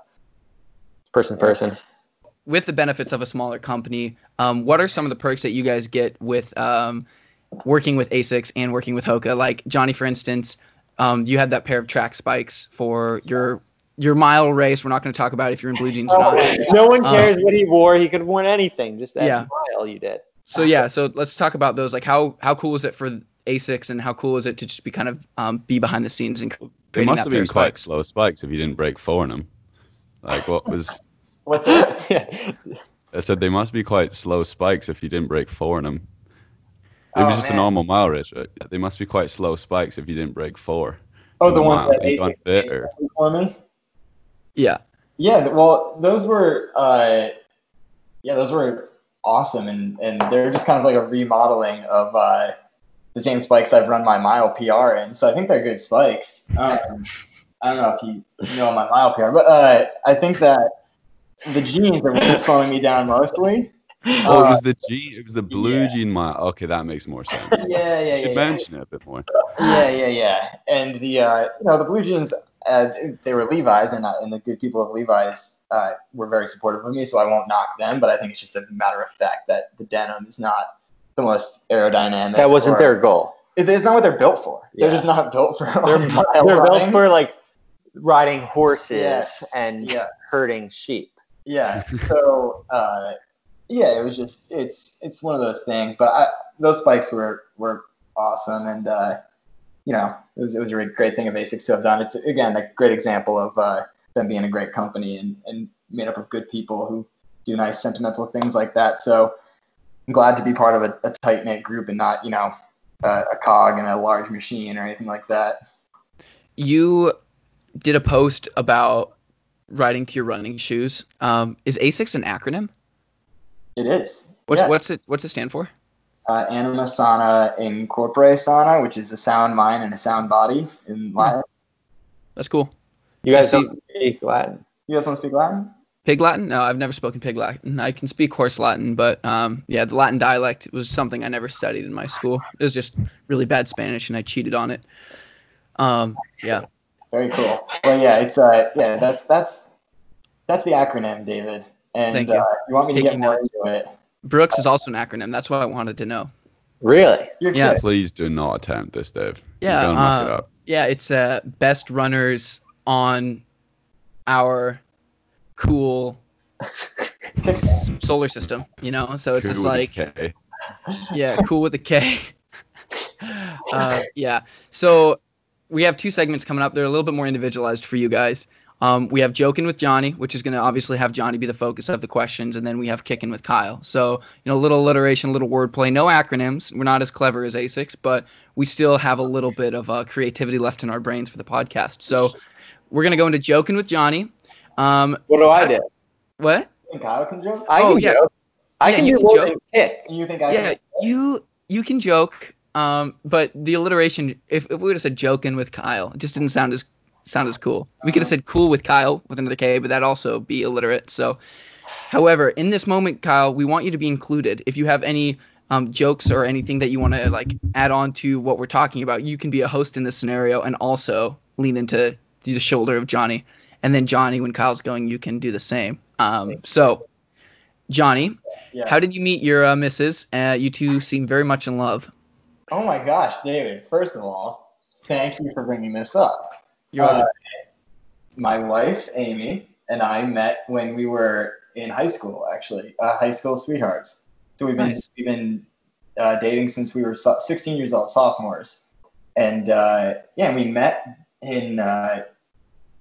person person. With the benefits of a smaller company, um, what are some of the perks that you guys get with um, working with ASICS and working with Hoka? Like Johnny, for instance, um, you had that pair of track spikes for your your mile race. We're not going to talk about if you're in blue jeans or not. no one Um, cares what he wore. He could have worn anything. Just that Yeah. mile you did. So yeah, so let's talk about those. Like how how cool is it for Asics and how cool is it to just be kind of um, be behind the scenes and They must that have been quite spikes? slow spikes if you didn't break four in them. Like what was? What's that? yeah. I said they must be quite slow spikes if you didn't break four in them. It Oh, was just man. a normal mile race, right? They must be quite slow spikes if you didn't break four. Oh, the ones that You gone fit, or- for me. Yeah. Yeah, well, those were uh, yeah, those were awesome, and and they're just kind of like a remodeling of uh, the same spikes I've run my mile PR in. So I think they're good spikes. Um, I don't know if you know my mile PR, but uh, I think that the jeans are what's slowing me down mostly. Oh, it Uh, was the G. It was the blue yeah. jean mile. Okay, that makes more sense. yeah, yeah, You yeah, should yeah. mention it a bit more. Yeah, yeah, yeah. And the uh, you know the blue jeans, uh, they were Levi's, and uh, and the good people of Levi's uh, were very supportive of me, so I won't knock them. But I think it's just a matter of fact that the denim is not the most aerodynamic. That wasn't or- their goal. It- It's not what they're built for. They're just not built for. They're, they're built for like riding horses Yes. and Yeah. herding sheep. Yeah. So uh, yeah, it was just it's it's one of those things. But I, those spikes were were awesome, and uh, you know it was it was a really great thing of Asics to have done. It's again a great example of uh, them being a great company and and made up of good people who do nice sentimental things like that. So I'm glad to be part of a, a tight knit group and not you know uh, a cog in a large machine or anything like that. You did a post about riding to your running shoes. Um, is Asics an acronym? It is. What's Yeah. what's it what's it stand for? uh, Anima Sana in Corpore Sana, which is a sound mind and a sound body in Latin. That's cool. You guys don't speak Latin. You guys don't speak Latin? Pig Latin? No, I've never spoken Pig Latin. I can speak Horse Latin, but um, yeah, the Latin dialect was something I never studied in my school. It was just really bad Spanish, and I cheated on it. Um, yeah, Very cool. Well, yeah, it's uh, yeah, that's that's that's the acronym, David. And Thank you. Uh, you want me to get more notes. into it? Brooks is also an acronym. That's what I wanted to know. Really? You're Yeah. good. Please do not attempt this, Dave. Yeah, You're gonna muck it uh. Yeah, it's uh, best runners on our cool solar system. You know, so it's just Cool with a like K. yeah, cool with a K. uh, yeah. So we have two segments coming up. They're a little bit more individualized for you guys. Um, we have joking with Johnny, which is going to obviously have Johnny be the focus of the questions, and then we have kicking with Kyle. So you know, a little alliteration, a little wordplay, no acronyms. We're not as clever as Asics, but we still have a little bit of uh, creativity left in our brains for the podcast. So we're going to go into joking with Johnny. Um, What do I do? what? Kyle can joke? I Oh, can yeah. joke. I Yeah, can you do can joke. kick. You think I yeah, can? you you can joke, um, but the alliteration. If, if we would have said joking with Kyle, it just didn't sound as sound as cool. We could have said cool with Kyle with another K, but that'd also be illiterate. So, however, in this moment, Kyle, we want you to be included. If you have any um, jokes or anything that you want to like add on to what we're talking about, you can be a host in this scenario and also lean into the shoulder of Johnny. And then Johnny, when Kyle's going, you can do the same. Um, so, Johnny, Yeah. how did you meet your uh, missus? Uh, you two seem very much in love. oh my gosh, David! First of all, thank you for bringing this up. You're Uh, my wife Amy and I met when we were in high school, actually, uh, high school sweethearts. So we've been Nice. we've been uh, dating since we were so- 16 years old, sophomores, and uh, yeah, we met in uh,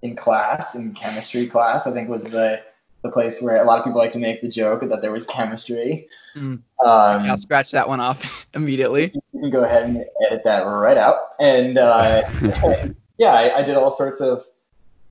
in class, in chemistry class. I think was the the place where a lot of people like to make the joke that there was chemistry. Mm. Um, I'll scratch that one off immediately. you can go ahead and edit that right out. And uh, yeah, I, I did all sorts of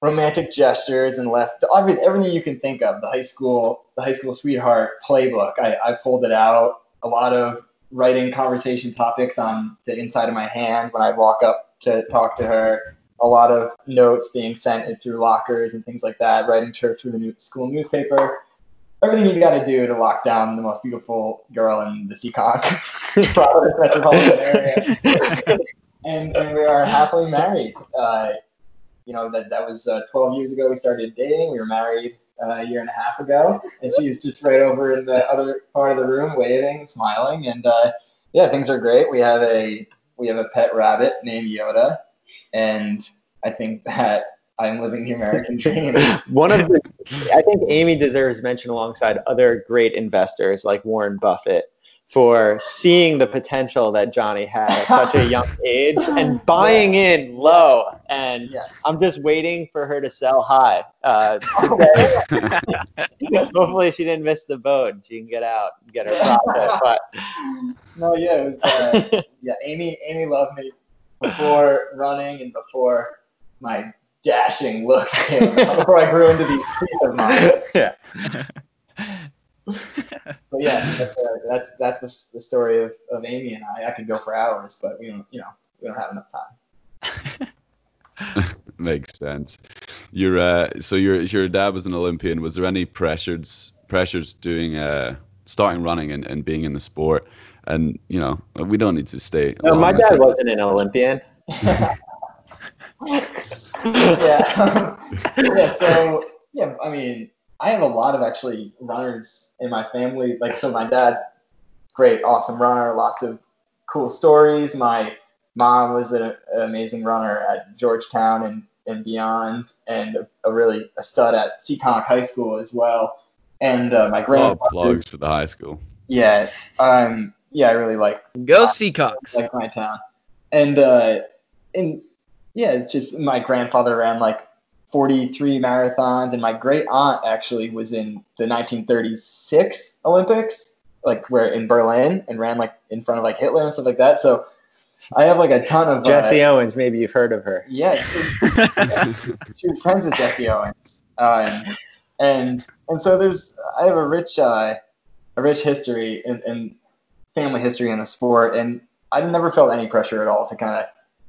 romantic gestures and left every- everything you can think of. The high school, the high school sweetheart playbook. I, I pulled it out. A lot of writing conversation topics on the inside of my hand when I'd walk up to talk to her. A lot of notes being sent through lockers and things like that. Writing to her through the new, school newspaper. Everything you got to do to lock down the most beautiful girl in the Providence metropolitan area and, and we are happily married. Uh, you know that that was uh, 12 years ago. We started dating. We were married uh, a year and a half ago, and she's just right over in the other part of the room, waving, smiling, and uh, yeah, things are great. We have a we have a pet rabbit named Yoda, and I think that I'm living the American dream. One of the, I think Amy deserves mention alongside other great investors like Warren Buffett for seeing the potential that Johnny had at such a young age and buying in low. And yes. I'm just waiting for her to sell high. Uh. Hopefully, she didn't miss the boat. She can get out, and get her profit. But no, yeah, it was, uh, yeah. Amy, Amy loved me before running and before my dashing looks came. before I grew into these teeth of mine. yeah, But yeah, that's uh, that's, that's the, the story of, of Amy and I. I could go for hours, but we don't, you know, we don't have enough time. Makes sense. Your uh, so your your dad was an Olympian. Was there any pressures pressures doing uh starting running and, and being in the sport? And you know, we don't need to stay. no, my dad this. wasn't an Olympian. yeah. yeah. So yeah, I mean, I have a lot of actually runners in my family. Like, so my dad, great, awesome runner, lots of cool stories. My mom was an, an amazing runner at Georgetown and, and beyond, and a, a really a stud at Seekonk High School as well. And uh, my Oh, grandfather, plugs for the high school. yeah, um, yeah, I really like Go Seekonk. like my town. And uh and yeah, just my grandfather ran like 43 marathons and my great aunt actually was in the 1936 Olympics like where in Berlin and ran like in front of like Hitler and stuff like that. So I have like a ton of uh, Jesse Owens, maybe you've heard of her. yeah, she was friends with Jesse Owens, um, and and so there's I have a rich uh, a rich history and, and family history in the sport, and I never felt any pressure at all to kind of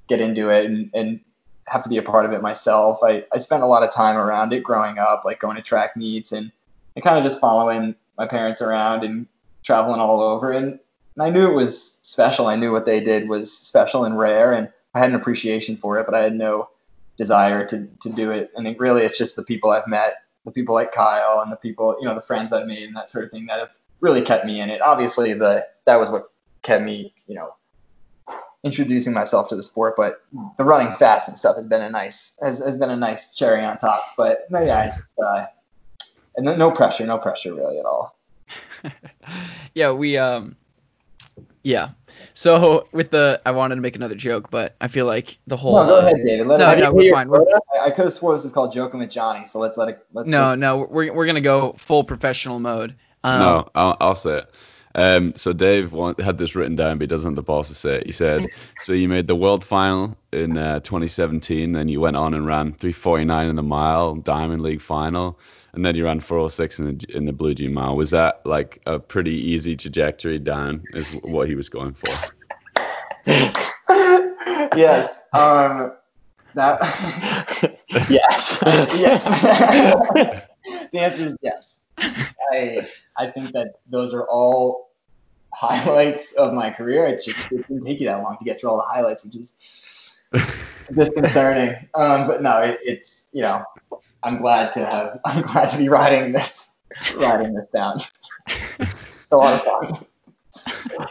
get into it and, and have to be a part of it myself. I, I spent a lot of time around it growing up, like going to track meets and, and kind of just following my parents around and traveling all over. And, and I knew it was special. I knew what they did was special and rare, and I had an appreciation for it, but I had no desire to, to do it. And it really, it's just the people I've met, the people like Kyle and the people, you know, the friends I've made and that sort of thing that have really kept me in it. Obviously, the that was what kept me, you know, introducing myself to the sport. But the running fast and stuff has been a nice has, has been a nice cherry on top. But no, yeah, just, uh, and no, no pressure, no pressure really at all. yeah, we um yeah. So with the I wanted to make another joke, but I feel like the whole No, go ahead, David. Let No, it, no, we're fine. We're, I, I could have swore this was called Joking with Johnny, so let's let it. Let's no, no, we're we're gonna go full professional mode. Um, no, I'll, I'll say it. Um, so Dave want, had this written down, but he doesn't have the balls to say it. He said, "So you made the world final in uh, 2017, and you went on and ran 3:49 in the mile, Diamond League final, and then you ran 4:06 in the in the Blue Jean mile. Was that like a pretty easy trajectory down? Is what he was going for? yes. Um. That. yes. yes. the answer is yes. I I think that those are all highlights of my career. It's just it didn't take you that long to get through all the highlights, which is disconcerting. Um, but no, it, it's you know, I'm glad to have I'm glad to be writing this writing this down. it's a lot of fun.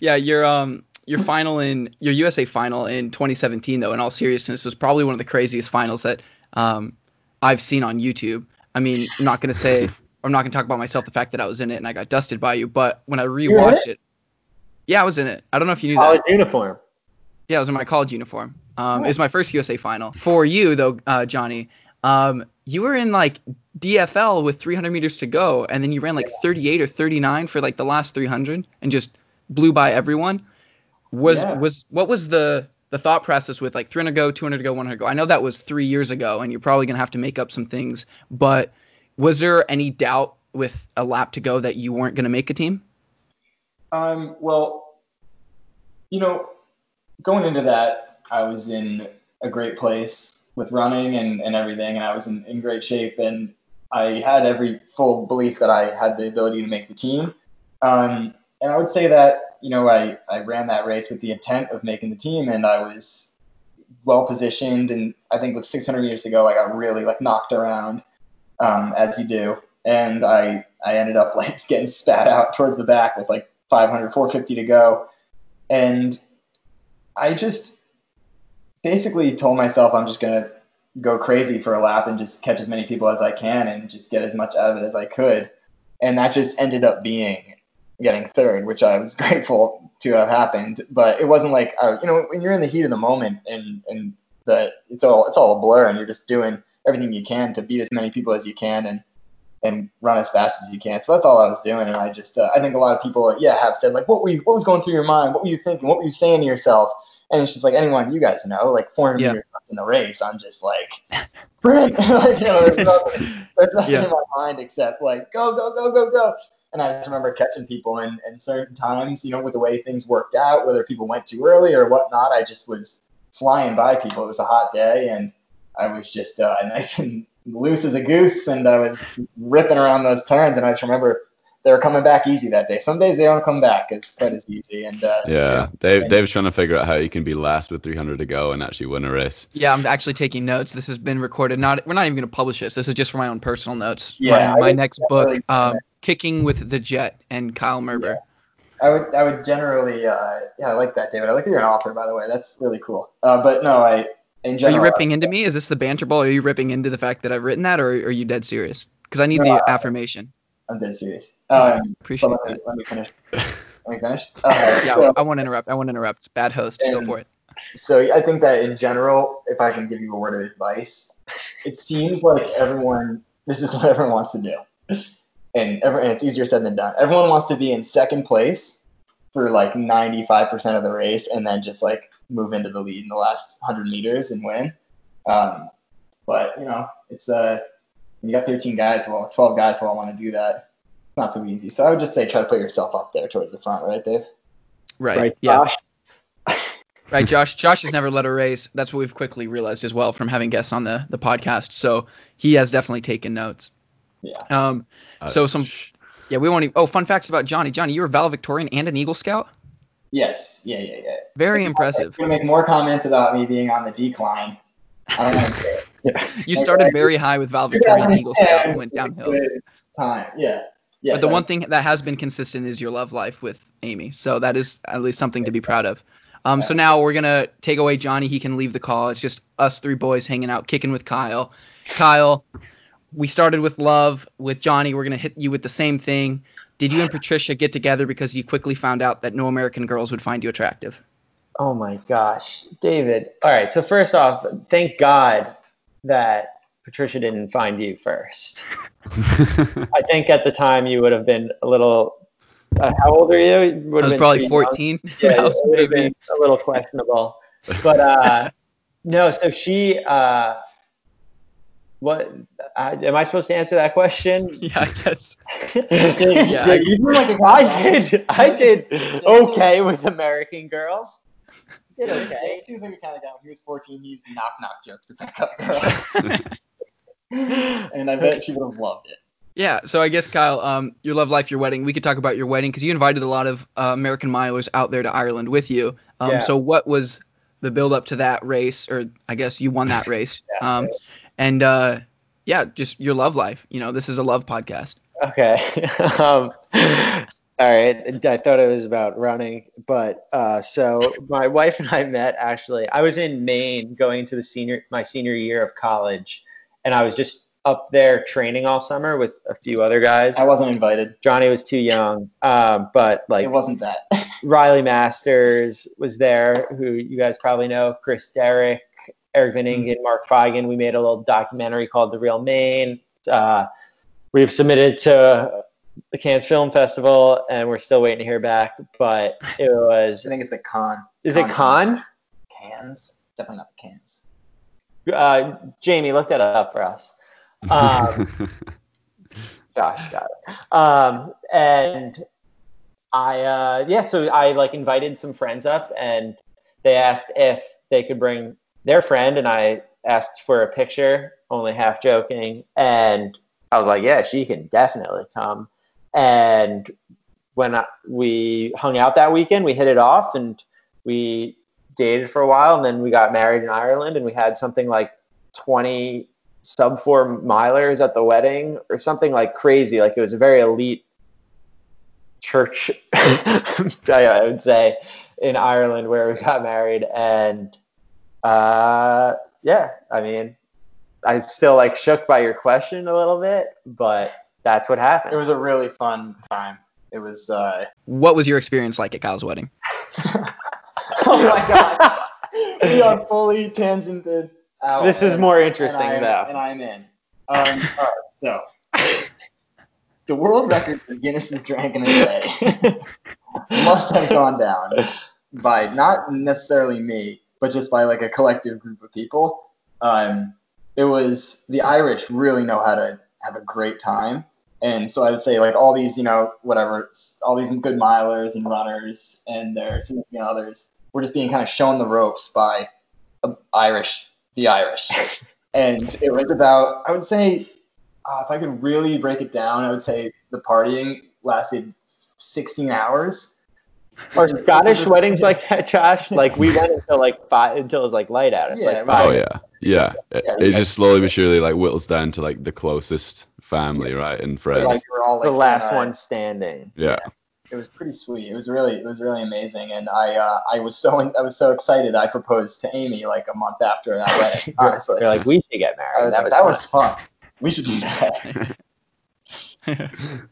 yeah, your um your final in your USA final in 2017 though, in all seriousness, was probably one of the craziest finals that um I've seen on YouTube. I mean, I'm not gonna say I'm not gonna talk about myself the fact that I was in it and I got dusted by you, but when I rewatched it, yeah, I was in it. I don't know if you knew that. College uniform. Yeah, it was in my college uniform. Um, it was my first USA final. For you though, uh, Johnny, um, you were in like DFL with 300 meters to go, and then you ran like 38 or 39 for like the last 300, and just blew by everyone. Was Yeah. was what was the the thought process with like 300 to go, 200 to go, 100 to go? I know that was three years ago, and you're probably gonna have to make up some things. But was there any doubt with a lap to go that you weren't gonna make a team? Um, well, you know, going into that, I was in a great place with running and, and everything, and I was in, in great shape, and I had every full belief that I had the ability to make the team. Um, and I would say that, you know, I, I ran that race with the intent of making the team, and I was well positioned. And I think with 600 meters to go, I got really like knocked around, um, as you do. And I, I ended up like getting spat out towards the back with like 500, 450 to go. And I just basically told myself I'm just going to go crazy for a lap and just catch as many people as I can and just get as much out of it as I could. And that just ended up being getting third, which I was grateful to have happened. But it wasn't like uh, you know when you're in the heat of the moment and and that it's all it's all a blur and you're just doing everything you can to beat as many people as you can and and run as fast as you can. So that's all I was doing. And I just uh, I think a lot of people yeah have said like what were you, what was going through your mind? What were you thinking? What were you saying to yourself? And it's just like anyone you guys know, like 400 Yeah. meters left in the race, I'm just like, sprint. like, you know, there's nothing, there's nothing Yeah. in my mind except like go go go go go. And I just remember catching people and, and certain times, you know, with the way things worked out, whether people went too early or whatnot, I just was flying by people. It was a hot day and I was just uh, nice and loose as a goose and I was ripping around those turns. And I just remember they were coming back easy that day. Some days they don't come back as quite as easy. And uh, Yeah, Dave. Dave's trying to figure out how he can be last with 300 to go and actually win a race. Yeah, I'm actually taking notes. This has been recorded. Not we're not even going to publish this. This is just for my own personal notes. Yeah, my, my next definitely- book, um, Kicking with the Jet and Kyle Merber. I would I would generally uh, yeah I like that David I like that you're an author by the way that's really cool uh, but no I in Are you ripping into me? Is this the banter ball? Are you ripping into the fact that I've written that, or are you dead serious? Because I need No, the I- affirmation. I'm dead serious um, Appreciate but let, me, that. let me finish let me finish uh, Yeah, so, I won't interrupt. I won't interrupt. Bad host. Go for it. so I think that in general if I can give you a word of advice it seems like everyone this is what everyone wants to do and, every, and it's easier said than done everyone wants to be in second place for like 95% of the race and then just like move into the lead in the last 100 meters and win um, but you know it's uh you got 13 guys well 12 guys who all want to do that it's not so easy so i would just say try to put yourself up there towards the front right dave Right. yeah. Josh? Right. Josh. Josh has never led a race. That's what we've quickly realized as well from having guests on the the podcast. So he has definitely taken notes. Yeah. Um. So some. Yeah. We won't. Even, oh, fun facts about Johnny. Johnny, you were valedictorian and an Eagle Scout. Yes yeah yeah yeah Very impressive. i'm to make more comments about me being on the decline i don't to. You started very high with valedictorian and Eagle Scout and went downhill. time yeah yeah But the one thing that has been consistent is your love life with Amy. So that is at least something to be proud of. Um, so now we're gonna take away Johnny. He can leave the call. It's just us three boys hanging out, kicking with Kyle. Kyle, we started with love. With Johnny, we're gonna hit you with the same thing. Did you and Patricia get together because you quickly found out that no American girls would find you attractive? Oh my gosh, David. All right. So first off, thank God that Patricia didn't find you first. I think at the time you would have been a little. Uh, how old are you? You would I was been probably pretty young. 14. Yeah, I it was would have maybe- been a little questionable. But uh, no, so she. Uh, what? Uh, am I supposed to answer that question? Yeah, I guess. did, Yeah, did- I- you seem like a I guy. did. I did okay with American girls. Did Jake okay. seems like a kind of guy. When he was 14, he used knock knock jokes to pick up girls. and I bet she would have loved it. Yeah, so I guess Kyle, um, your love life, your wedding. We could talk about your wedding because you invited a lot of uh, American milers out there to Ireland with you. Um, Yeah. So what was the build up to that race, or I guess you won that race? Yeah. um, and uh, yeah, just your love life. You know, this is a love podcast. Okay. um, all right. I thought it was about running, but uh, so my wife and I met actually. I was in Maine going to the senior my senior year of college, and I was just up there training all summer with a few other guys. I wasn't invited. Johnny was too young, um, but like It wasn't that. Riley Masters was there, who you guys probably know, Chris Derrick, Eric Van Ingen, Mark Feigen. We made a little documentary called The Real Maine. Uh, we've submitted to the Cannes Film Festival, and we're still waiting to hear back. But it was, I think it's the con. is it Con? Cannes? Definitely not the cans. Uh, Jamie, look that up for us. Um, Josh got it. Um, and I, uh, yeah, so I like invited some friends up and they asked if they could bring their friend and I asked for a picture, only half joking. And I was like, yeah, she can definitely come. And when I, we hung out that weekend, we hit it off and we dated for a while and then we got married in Ireland and we had something like 20 sub four milers at the wedding or something like crazy. Like it was a very elite church, I would say, in Ireland where we got married. And uh, yeah, I mean, I was still like shook by your question a little bit, but that's what happened. It was a really fun time. It was. Uh, What was your experience like at Kyle's wedding? oh my god, we are fully tangented out. This is and- more interesting I'm- though. And I'm in. Um, all right, so the world record for Guinness's drank in a day must have gone down by not necessarily me, but just by like a collective group of people. Um, it was the Irish really know how to have a great time. And so I would say like all these, you know, whatever, all these good milers and runners and their significant others were just being kind of shown the ropes by uh, Irish, the Irish. and it was about, I would say, uh, if I could really break it down, I would say the partying lasted 16 hours. Are Scottish weddings like that, Josh? Like we went until like five until it was like light out. It's Yeah, like five. Oh yeah, yeah. It, Yeah, it just slowly but surely like whittles down to like the closest family, right, and friends. Like we were all like the last in a- one standing. yeah. it was pretty sweet. It was really it was really amazing, and I uh, I was so I was so excited. I proposed to Amy like a month after that wedding. Honestly, You're like we should get married. Was that like, was that fun. was fun. We should do that.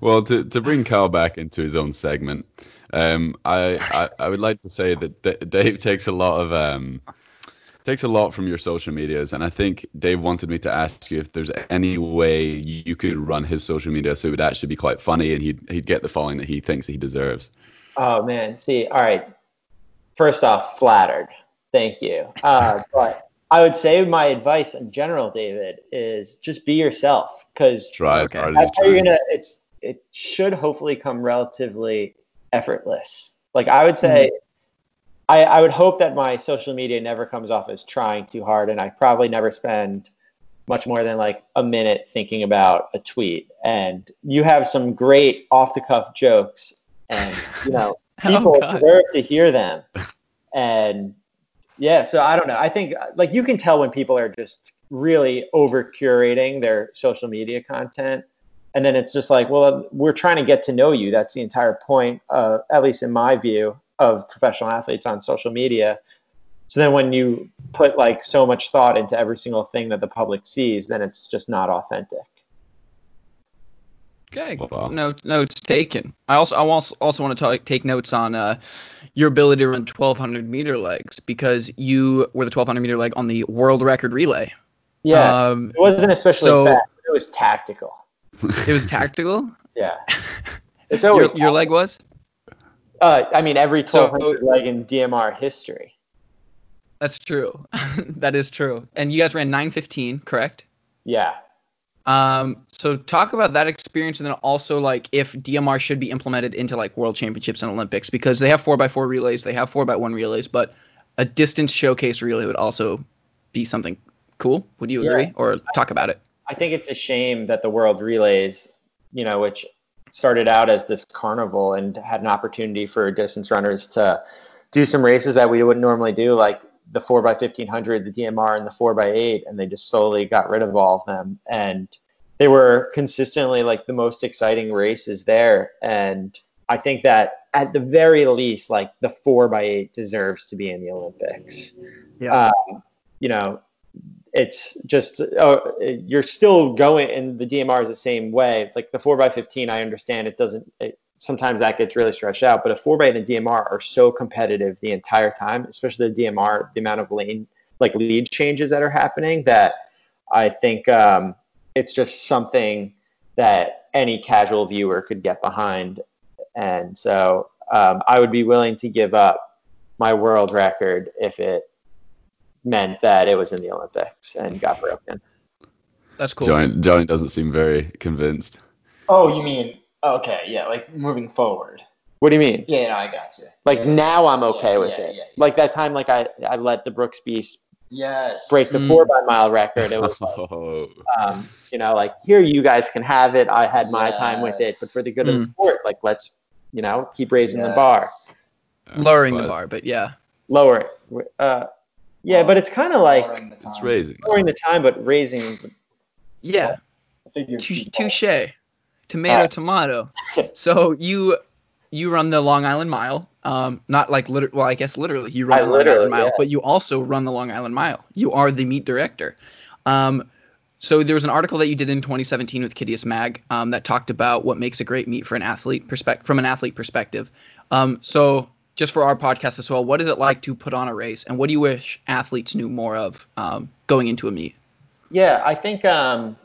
Well, to, to bring Carl back into his own segment, um, I, I I would like to say that D- Dave takes a lot of um, takes a lot from your social medias, and I think Dave wanted me to ask you if there's any way you could run his social media so it would actually be quite funny and he'd he'd get the following that he thinks he deserves. Oh man, see, all right. First off, flattered. Thank you. Uh, but I would say my advice in general, David, is just be yourself because Try as hard as you. It's it should hopefully come relatively effortless. Like I would say, mm-hmm. I I would hope that my social media never comes off as trying too hard, and I probably never spend much more than like a minute thinking about a tweet. And you have some great off the cuff jokes, and you know oh, people Oh, deserve to hear them. And yeah, so I don't know. I think like you can tell when people are just really over curating their social media content. And then it's just like, well, we're trying to get to know you. That's the entire point, uh, at least in my view, of professional athletes on social media. So then when you put like so much thought into every single thing that the public sees, then it's just not authentic. Okay. Wow. Note, notes taken. I also I also also want to talk, take notes on uh, your ability to run 1200 meter legs because you were the 1200 meter leg on the world record relay. Yeah, Um, it wasn't especially so- fast. It was tactical. it was tactical. Yeah, it's your, always your leg was. Uh, I mean, every So- 1200 leg in DMR history. That's true. that is true. And you guys ran 915, correct? Yeah. Um, so talk about that experience and then also like if DMR should be implemented into like world championships and Olympics because they have four by four relays, they have four by one relays, but a distance showcase relay would also be something cool. Would you Yeah. agree or talk about it? I think it's a shame that the World Relays, you know, which started out as this carnival and had an opportunity for distance runners to do some races that we wouldn't normally do, like the 4x1500, the DMR, and the 4x8, and they just slowly got rid of all of them. And they were consistently like the most exciting races there. And I think that at the very least, like the 4x8 deserves to be in the Olympics. Yeah. Um, you know, it's just uh, you're still going and the dmr is the same way. Like the 4x15 i understand it doesn't it, sometimes that gets really stretched out but a 4x and a dmr are so competitive the entire time especially the dmr the amount of lane like lead changes that are happening that i think um, it's just something that any casual viewer could get behind. And so um, i would be willing to give up my world record if it meant that it was in the Olympics and got broken. That's cool. Johnny, Johnny doesn't seem very convinced. Oh, you mean okay? Yeah, like moving forward. What do you mean? Yeah, no, I got you. Like yeah. now I'm okay Yeah, with yeah, it. yeah, yeah. Like that time, like I, I let the Brooks Beast Yes. break the Mm. four by mile record. It was like, Oh, um, you know, like here you guys can have it. I had my time with it, but for the good of the Mm. sport, like let's, you know, keep raising the bar, Yes. Lowering the bar, but yeah. lower it. Uh, yeah, but it's kind of like It's raising. lowering the time, but raising. Yeah. I figured Tou- people- Touche. Tomato, Alright. tomato. So you you run the Long Island Mile. Um, not like liter- well, I guess literally you run I the Long Island Mile, yeah. but you also run the Long Island Mile. You are the meet director. Um, so there was an article that you did in 2017 with Citius Mag um, that talked about what makes a great meet for an athlete perspective from an athlete perspective. Um, so just for our podcast as well, what is it like to put on a race, and what do you wish athletes knew more of um, going into a meet? Yeah, I think um,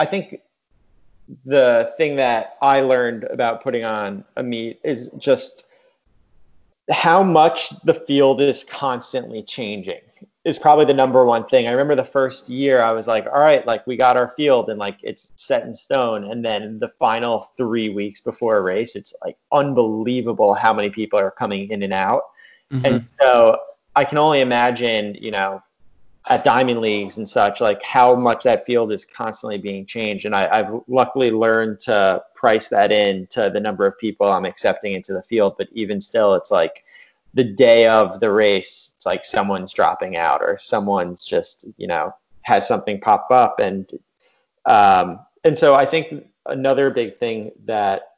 I think the thing that I learned about putting on a meet is just how much the field is constantly changing is probably the number one thing. I remember the first year I was like, all right, like we got our field and like it's set in stone. And then the final three weeks before a race, it's like unbelievable how many people are coming in and out. Mm-hmm. And so I can only imagine, you know, at diamond leagues and such, like how much that field is constantly being changed. And I, have luckily learned to price that in to the number of people I'm accepting into the field. But even still, it's like the day of the race, it's like someone's dropping out or someone's just, you know, has something pop up. And, um, and so I think another big thing that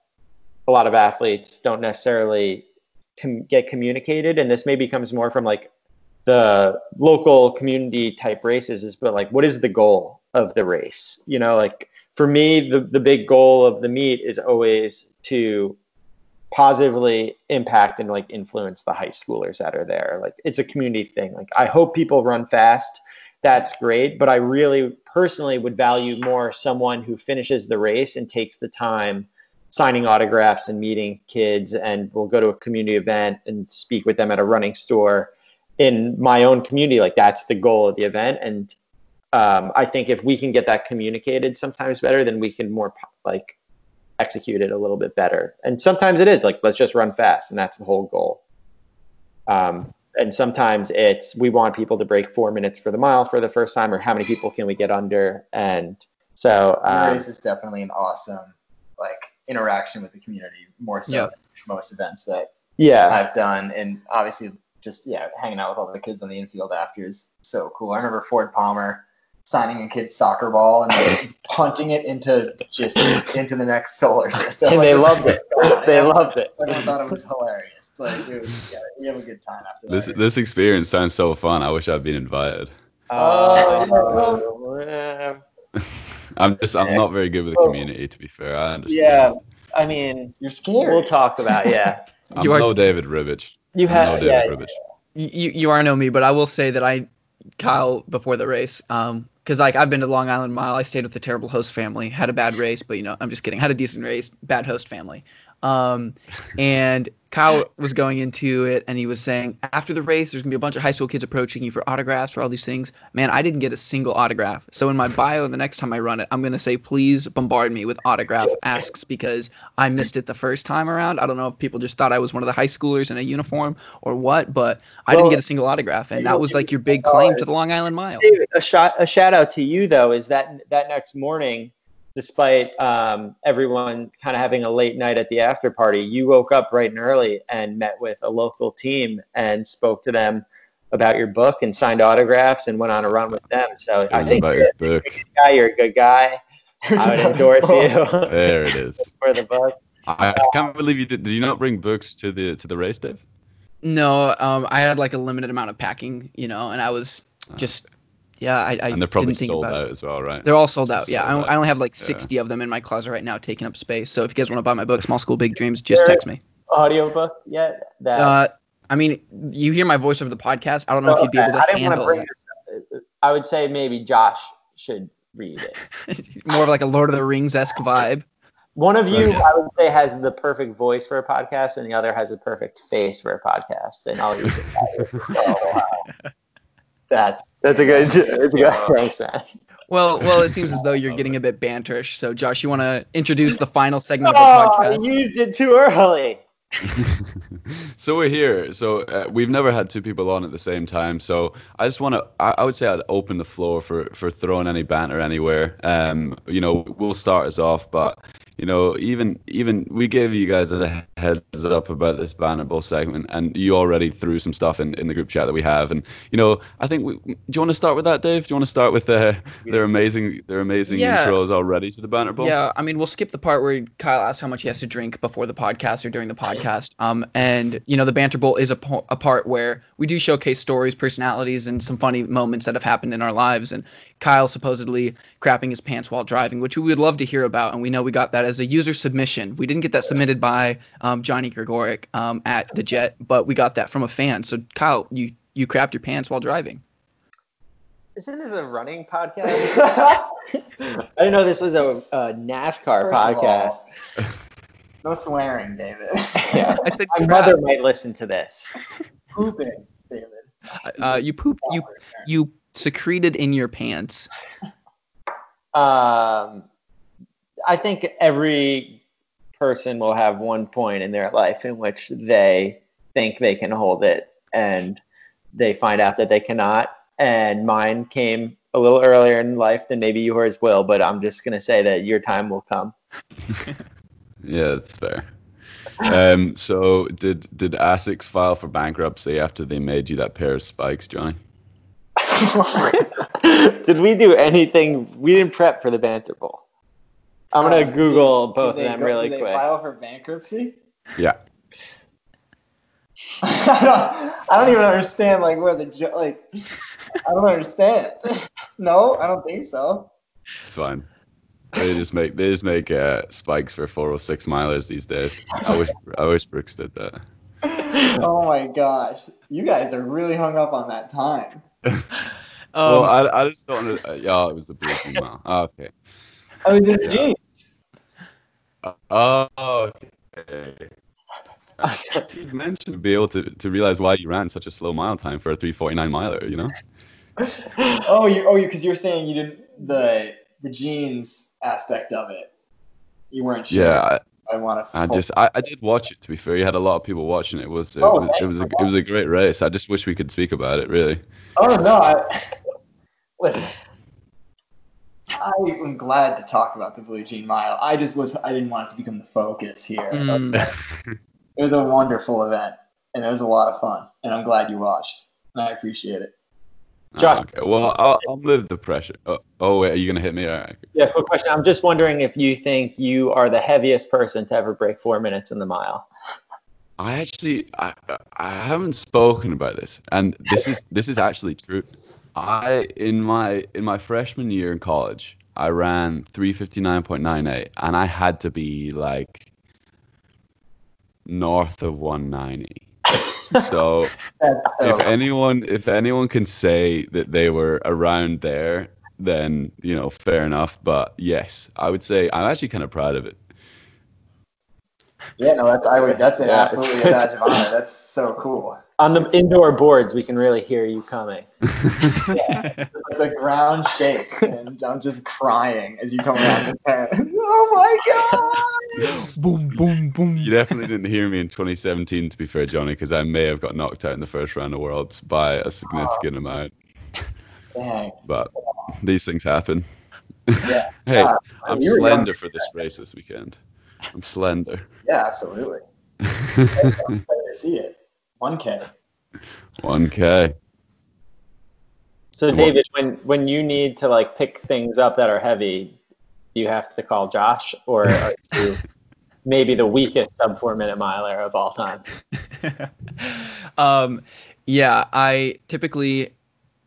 a lot of athletes don't necessarily com- get communicated, and this maybe comes more from like the local community type races is but like what is the goal of the race you know like for me the, the big goal of the meet is always to positively impact and like influence the high schoolers that are there. Like it's a community thing. Like i hope people run fast. That's great. But i really personally would value more someone who finishes the race and takes the time signing autographs and meeting kids and will go to a community event and speak with them at a running store in my own community. Like that's the goal of the event. And um, i think if we can get that communicated sometimes better then we can more like execute it a little bit better. And sometimes it is like let's just run fast and that's the whole goal. Um, and sometimes it's we want people to break four minutes for the mile for the first time or how many people can we get under? And so um, race is definitely an awesome like interaction with the community more so yep. than most events that yeah. I've done. And obviously just yeah, hanging out with all the kids on the infield after is so cool. I remember Ford Palmer signing a kid's soccer ball and like, punching it into just into the next solar system. And like, they loved it. they loved it. I thought it was hilarious. Like it was, yeah, we have a good time after this. That. This experience sounds so fun. I wish I'd been invited. Oh, uh, I'm just I'm not very good with the community to be fair. I understand. Yeah, I mean, you're scared. We'll talk about yeah. I'm you are no David Ribich. You have David yeah, you you are no me, but I will say that I Kyle before the race, um, because like I've been to Long Island Mile, I stayed with a terrible host family, had a bad race, but you know I'm just kidding, had a decent race, bad host family, um, and Kyle was going into it and he was saying after the race, there's gonna be a bunch of high school kids approaching you for autographs for all these things. Man, I didn't get a single autograph. So in my bio, the next time I run it, I'm gonna say please bombard me with autograph asks because I missed it the first time around. I don't know if people just thought I was one of the high schoolers in a uniform or what, but I didn't get a single autograph, and that was like your big claim to the Long Island Mile. A shot, a shout out to you though is that that next morning despite um, everyone kind of having a late night at the after party, you woke up bright and early and met with a local team and spoke to them about your book and signed autographs and went on a run with them. So I think about his book. You're, guy, you're a good guy. I would endorse you. there it is. for the book. I can't believe you did. Did you not bring books to the to the race, Dave? No, um, I had like a limited amount of packing, you know, and I was ah. just yeah, I, I and they're probably didn't sold out it. as well, right? They're all sold out. Yeah, sold I, I, only have like 60 of them in my closet right now, taking up space. So if you guys want to buy my book, Small School Big Dreams, just text me. Audiobook yet? That. Uh, I mean, you hear my voice over the podcast. I don't know oh, if you'd be able to I didn't handle want to bring I would say maybe Josh should read it. More of like a Lord of the Rings esque vibe. One of you, I would say, has the perfect voice for a podcast, and the other has a perfect face for a podcast. And I'll use it. wow. That's that's a good. That's a good. Thanks, man. Well, well, it seems as though you're getting a bit banterish. So, Josh, you want to introduce the final segment of the oh, podcast? you used it too early. so we're here. So uh, we've never had two people on at the same time. So I just want to. I, I, would say I'd open the floor for for throwing any banter anywhere. Um, you know, we'll start us off, but you know, even even we gave you guys a heads up about this banter ball segment, and you already threw some stuff in, in the group chat that we have. And you know, I think we, do you want to start with that, Dave? Do you want to start with uh, their amazing their amazing Yeah. intros already to the banter ball? Yeah, I mean, we'll skip the part where Kyle asked how much he has to drink before the podcast or during the podcast. Um, and you know, the banter bowl is a, po- a part where we do showcase stories, personalities, and some funny moments that have happened in our lives. And Kyle supposedly crapping his pants while driving, which we would love to hear about. And we know we got that as a user submission. We didn't get that submitted by um, Johnny Gregorek um, at the Jet, but we got that from a fan. So Kyle, you you crapped your pants while driving. Isn't this a running podcast? I didn't know this was a, a NASCAR First podcast. all, no swearing, David. Yeah. I said My crap. mother might listen to this. Pooping, David. Uh, you poop. You you secreted in your pants. Um, I think every person will have one point in their life in which they think they can hold it and they find out that they cannot. And mine came a little earlier in life than maybe yours will, but I'm just going to say that your time will come. Yeah, that's fair. Um, so did did Asics file for bankruptcy after they made you that pair of spikes, Johnny? Did we do anything? We didn't prep for the banter bowl. I'm Uh, gonna did- Google did both they of them go- really did they quick. file for bankruptcy? Yeah. I don't, I don't even understand like where the jo- like I don't understand. no, I don't think so. It's fine. They just make they just make uh, spikes for 406 milers these days. I wish I wish Brooks did that. Oh my gosh, you guys are really hung up on that time. Well, Um, I, I just don't. Under, uh, yeah, it was the blue team. now. Oh, okay. I was in jeans. Oh, okay. I He mentioned to be able to, to realize why you ran such a slow mile time for a 349 miler. You know. Oh, you oh you because you're saying you didn't the the jeans aspect of it. You weren't sure. Yeah, I want to. I just I, I did watch it. To be fair, you had a lot of people watching it. It was it, Oh, was, it was a, it was a great race. I just wish we could speak about it. Really. Oh no! I, listen, I am glad to talk about the Blue Jean Mile. I just was I didn't want it to become the focus here. mm, It was a wonderful event, and it was a lot of fun. And I'm glad you watched. And I appreciate it. Josh. Oh, okay. Well, I'll, I'll live the pressure. Oh, oh wait, are you gonna hit me? All right. Yeah, quick question. I'm just wondering if you think you are the heaviest person to ever break four minutes in the mile. I actually I, I haven't spoken about this, and this is this is actually true. I in my in my freshman year in college, I ran 359.98, and I had to be like north of 190. So That's if anyone if anyone can say that they were around there, then you know fair enough. But yes, I would say I'm actually kind of proud of it. yeah, no, that's I would. That's an Yeah, absolutely a badge of honor. That's so cool. On the indoor boards, we can really hear you coming. Yeah, the ground shakes, and I'm just crying as you come around the turn. oh my god! boom, boom, boom. You definitely didn't hear me in 2017, to be fair, Johnny, because I may have got knocked out in the first round of Worlds by a significant amount. Dang. But these things happen. Yeah. hey, Ah, I'm you were young. slender for this race this weekend. I'm slender. Yeah, absolutely. I'm excited to see it. 1K. 1K. So, What- David, when when you need to like pick things up that are heavy, do you have to call Josh, or are you maybe the weakest sub four minute miler of all time? um, yeah, I typically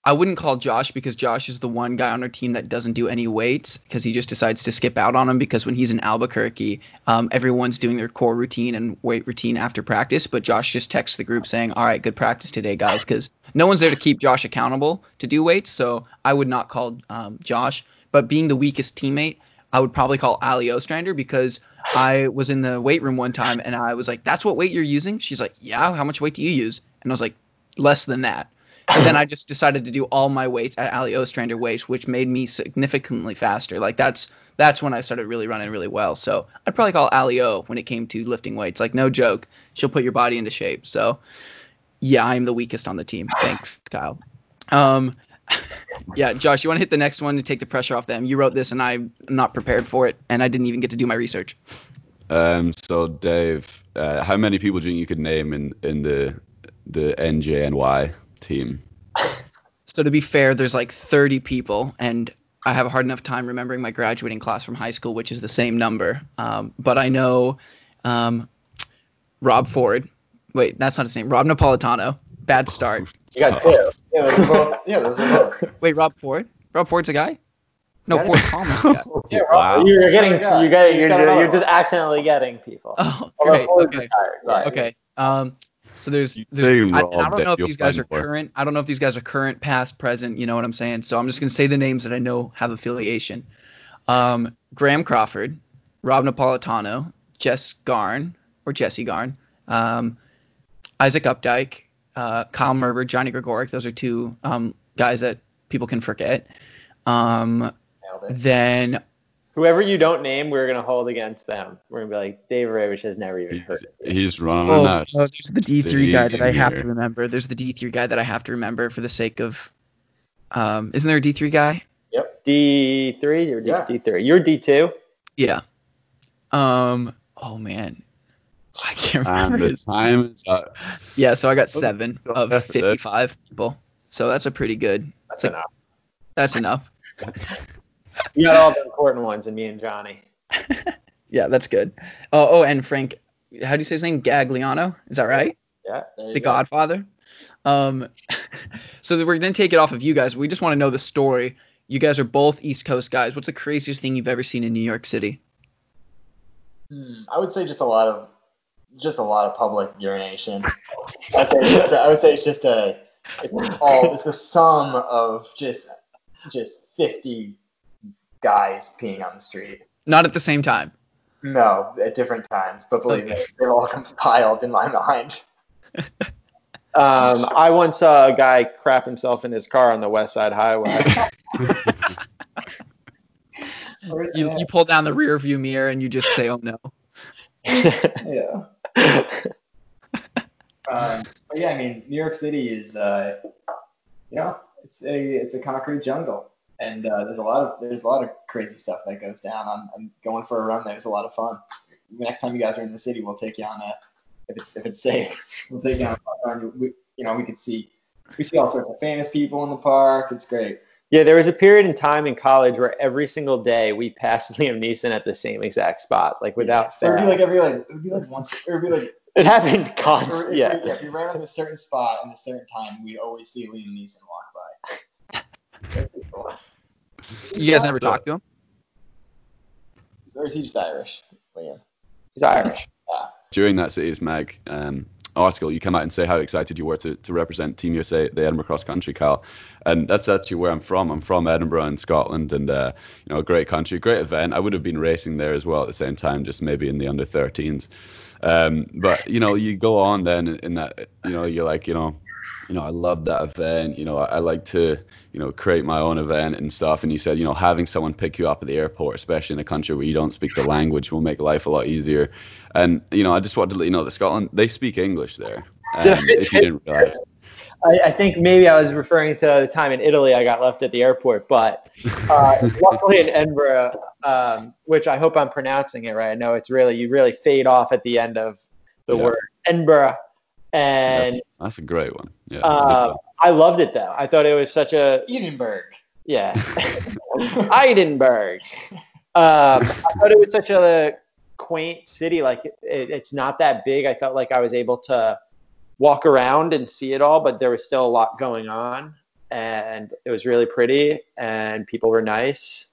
I wouldn't call Josh because Josh is the one guy on our team that doesn't do any weights because he just decides to skip out on them because when he's in Albuquerque, um, everyone's doing their core routine and weight routine after practice, but Josh just texts the group saying, "All right, good practice today, guys," because no one's there to keep Josh accountable to do weights. So I would not call um, Josh, but being the weakest teammate, I would probably call Ali Ostrander because I was in the weight room one time and I was like, "That's what weight you're using?" She's like, "Yeah. How much weight do you use?" And I was like, "Less than that." And then I just decided to do all my weights at Ali Ostrander weights, which made me significantly faster. Like that's that's when I started really running really well. So I'd probably call Ali O when it came to lifting weights. Like no joke, she'll put your body into shape. So yeah, I'm the weakest on the team. Thanks, Kyle. Um, Yeah, Josh, you want to hit the next one to take the pressure off them? You wrote this, and I'm not prepared for it, and I didn't even get to do my research. Um, so Dave, uh, how many people do you think you could name in in the the NJNY team? So to be fair, there's like 30 people, and I have a hard enough time remembering my graduating class from high school, which is the same number. Um, but I know um, Rob Ford. Wait, that's not his name. Rob Napolitano. Bad start. You got two. Yeah, those are both. Yeah, those are. Wait, Rob Ford? Rob Ford's a guy? No, Ford Palmer's a guy. Yeah, Wow. You're getting, Yeah. you get, He's you're, got another you're just accidentally getting people. Oh, great. Okay. retired, right. Okay. Um, so there's, there's I, I don't know if these guys are find more. current. I don't know if these guys are current, past, present. You know what I'm saying? So I'm just gonna say the names that I know have affiliation. Um, Graham Crawford, Rob Napolitano, Jess Garn or Jesse Garn, um, Isaac Updike, uh, Kyle Merber, Johnny Gregorek. Those are two um, guys that people can forget. Um, then Whoever you don't name, we're gonna hold against them. We're gonna be like, Dave Ribich has never even heard. He's, of it. he's running Oh, out. oh, there's the D3 guy that I have to remember. There's the D3 guy that I have to remember for the sake of. Um, isn't there a D3 guy? Yep. D three, you're D Yeah. D three. You're D two. Yeah. Um. Oh man, I can't remember. And the his- time is up. Yeah, so I got seven of 55 people. So that's a pretty good. That's like- enough. That's enough. You got all the important ones, and me and Johnny. Yeah, that's good. Oh, oh, and Frank, how do you say his name? Gagliano. Is that right? Yeah. There you the go. Godfather. Um, so we're gonna take it off of you guys. We just want to know the story. You guys are both East Coast guys. What's the craziest thing you've ever seen in New York City? Hmm, I would say just a lot of just a lot of public urination. I'd say it's just a, I would say it's just a it's all it's the sum of just just fifty guys peeing on the street. Not at the same time. No, at different times, but believe me, they're all compiled in my mind. Um, I once saw a guy crap himself in his car on the West Side Highway. You, you pull down the rear view mirror and you just say, "Oh no." yeah. Um, but yeah, I mean, New York City is, uh, you know, it's a it's a concrete jungle, and uh, there's a lot of there's a lot of crazy stuff that goes down. I'm, I'm going for a run there. It's a lot of fun. Next time you guys are in the city, we'll take you on a if it's if it's safe. We'll take you on a run. We, you know, we could see we see all sorts of famous people in the park. It's great. yeah, there was a period in time in college where every single day we passed Liam Neeson at the same exact spot, like without It would be fail. like every like it would be like once. It would be like It happened constantly. Yeah. yeah, if we ran on a certain spot in a certain time, we'd always see Liam Neeson walk by. That'd be cool. You guys never So- talked to him? Or is he just Irish? Liam. He's Irish. During that Citius Mag um, article, you come out and say how excited you were to, to represent Team USA at the Edinburgh Cross Country, Cal. And that's actually where I'm from. I'm from Edinburgh in Scotland, and uh, you know, a great country, great event. I would have been racing there as well at the same time, just maybe in the under 13s. Um, but you know, you go on then in- in that, you know, you're like, you know, you know, I love that event. You know, I, I like to, you know, create my own event and stuff. And you said, you know, having someone pick you up at the airport, especially in a country where you don't speak the language, will make life a lot easier. And you know, I just wanted to let you know that Scotland they speak English there. Did I if you didn't realize. I, I think maybe I was referring to the time in Italy I got left at the airport, but uh, luckily in Edinburgh, um, which I hope I'm pronouncing it right. I know it's really you really fade off at the end of the Yeah. word Edinburgh, and That's, that's a great one. Yeah. uh, I loved it though. I thought it was such a Edinburgh. yeah, Edinburgh. Um, I thought it was such a quaint city. Like it, it's not that big. I felt like I was able to walk around and see it all, but there was still a lot going on, and it was really pretty, and people were nice,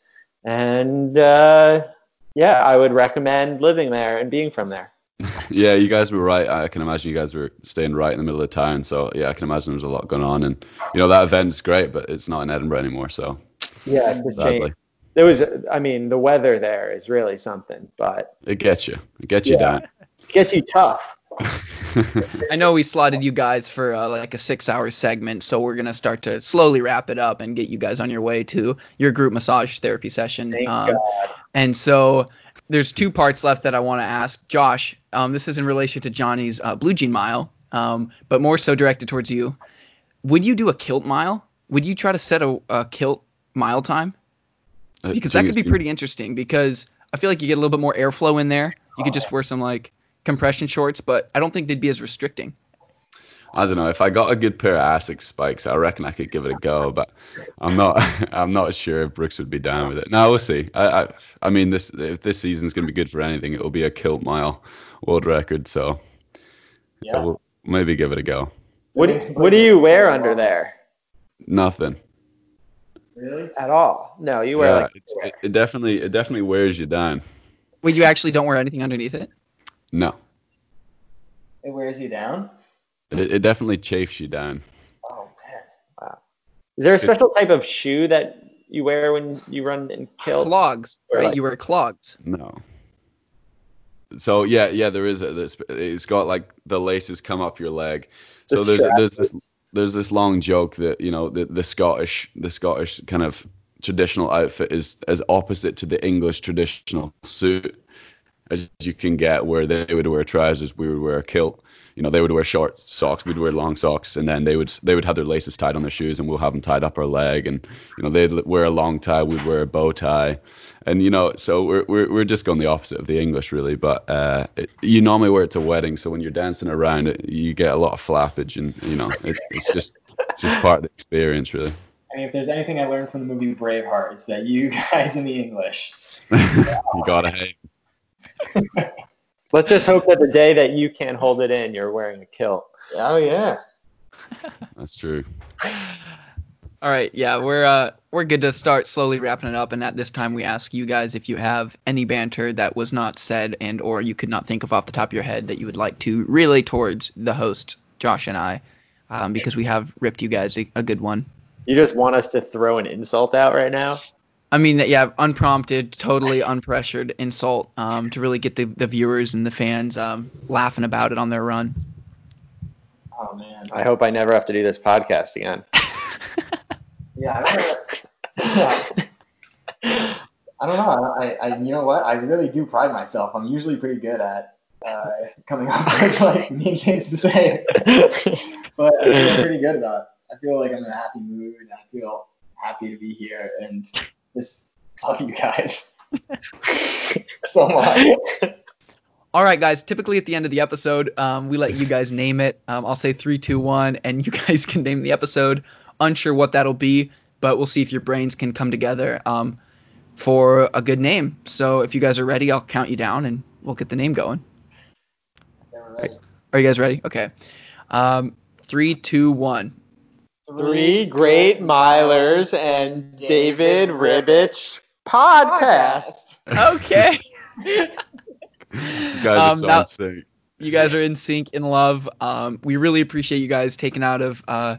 and uh, yeah, I would recommend living there and being from there. yeah, you guys were right. I can imagine you guys were staying right in the middle of town. So yeah, I can imagine there's a lot going on. And you know that event's great, but it's not in Edinburgh anymore. So Yeah, it's a sadly, shame. There was, I mean, the weather there is really something, but it gets you. It gets you Yeah. gets you tough. I know we slotted you guys for uh, like a six-hour segment, so we're gonna start to slowly wrap it up and get you guys on your way to your group massage therapy session. Thank Um, God. And so there's two parts left that I want to ask Josh. Um, this is in relation to Johnny's uh, Blue Jean Mile, um, but more so directed towards you. Would you do a kilt mile? would you try to set a, a kilt mile time? Uh, Because that could be pretty interesting. Because I feel like you get a little bit more airflow in there. You could just wear some like compression shorts, but I don't think they'd be as restricting. I don't know. If I got a good pair of Asics spikes, I reckon I could give it a go. But I'm not. I'm not sure if Brooks would be down with it. No, we'll see. I. I, I mean, this if this season's going to be good for anything, it will be a kilt mile world record. So Yeah. we'll maybe give it a go. What do, what do you wear under there? Nothing. Really? At all? No, you wear Yeah, like it's, it, it definitely it definitely wears you down. Wait, you actually don't wear anything underneath it? No, It wears you down. It, it definitely chafes you down. Oh man. Wow. Is there a special type of shoe that you wear when you run in kilt? Clogs, Or right? like- you wear clogs. No. So yeah, yeah, there is a. This, it's got like the laces come up your leg. So The there's there's this there's this long joke that you know the the Scottish the Scottish kind of traditional outfit is as opposite to the English traditional suit as you can get, where they would wear trousers, we would wear a kilt. You know, they would wear short socks, we'd wear long socks, and then they would they would have their laces tied on their shoes, and we'll have them tied up our leg, and you know they'd wear a long tie, we'd wear a bow tie, and you know so we're we're, we're just going the opposite of the English really, but uh, it, you normally wear it to weddings, so when you're dancing around it, you get a lot of flappage, and you know it, it's just it's just part of the experience really. I mean, if there's anything I learned from the movie Braveheart, it's that you guys in the English. you gotta hate. Let's just hope that the day that you can't hold it in, you're wearing a kilt. Oh yeah. That's true. All right, yeah, we're uh we're good to start slowly wrapping it up, and at this time we ask you guys if you have any banter that was not said and or you could not think of off the top of your head that you would like to relay towards the host Josh and I, um, because we have ripped you guys a, a good one. You just want us to throw an insult out right now? I mean, that yeah, unprompted, totally unpressured insult um, to really get the, the viewers and the fans um, laughing about it on their run. Oh man. I hope I never have to do this podcast again. Yeah. I don't know. I don't know. I, I, you know what? I really do pride myself. I'm usually pretty good at uh, coming up with like mean things to say, but I feel pretty good about. It. I feel like I'm in a happy mood. And I feel happy to be here and just love you guys so much. All right, guys. Typically at the end of the episode, um, we let you guys name it. Um, I'll say three, two, one, and you guys can name the episode. Unsure what that'll be, but we'll see if your brains can come together um, for a good name. So if you guys are ready, I'll count you down and we'll get the name going. Ready. Are you guys ready? Okay. Um, three, two, one. Three great milers and David Ribich podcast. Okay. You guys are Um, so now- insane. you guys are in sync in love um, we really appreciate you guys taking out of uh,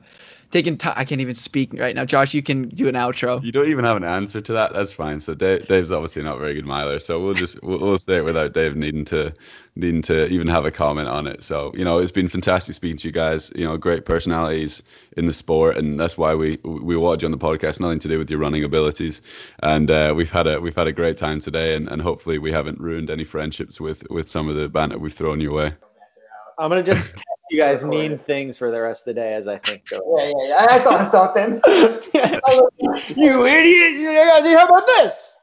taking time i can't even speak right now josh you can do an outro You don't even have an answer to that. That's fine. So Dave, Dave's obviously not a very good miler. So we'll just we'll, we'll say it without Dave needing to needing to even have a comment on it. So you know, it's been fantastic speaking to you guys. You know, great personalities in the sport, and that's why we we watch you on the podcast. Nothing to do with your running abilities, and uh, we've had a we've had a great time today, and, and hopefully we haven't ruined any friendships with with some of the banter we've thrown your way. I'm gonna just text you guys mean things for the rest of the day as I think. Yeah, yeah, yeah. I thought something. you idiot! How about this?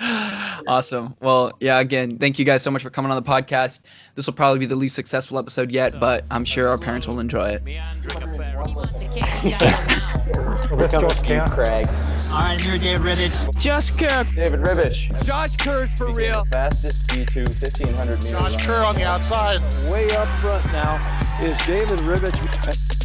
awesome well yeah again thank you guys so much for coming on the podcast this will probably be the least successful episode yet but i'm sure our parents will enjoy it Meandering affair. He wants to kick. He's got to go now. Here comes you, Craig. All right, here, Dave Ribich. Josh Kerr. David Ribich. Josh Kerr's for real. fastest D2 1500 meter Josh Kerr on the outside. Way up front now is David Ribich.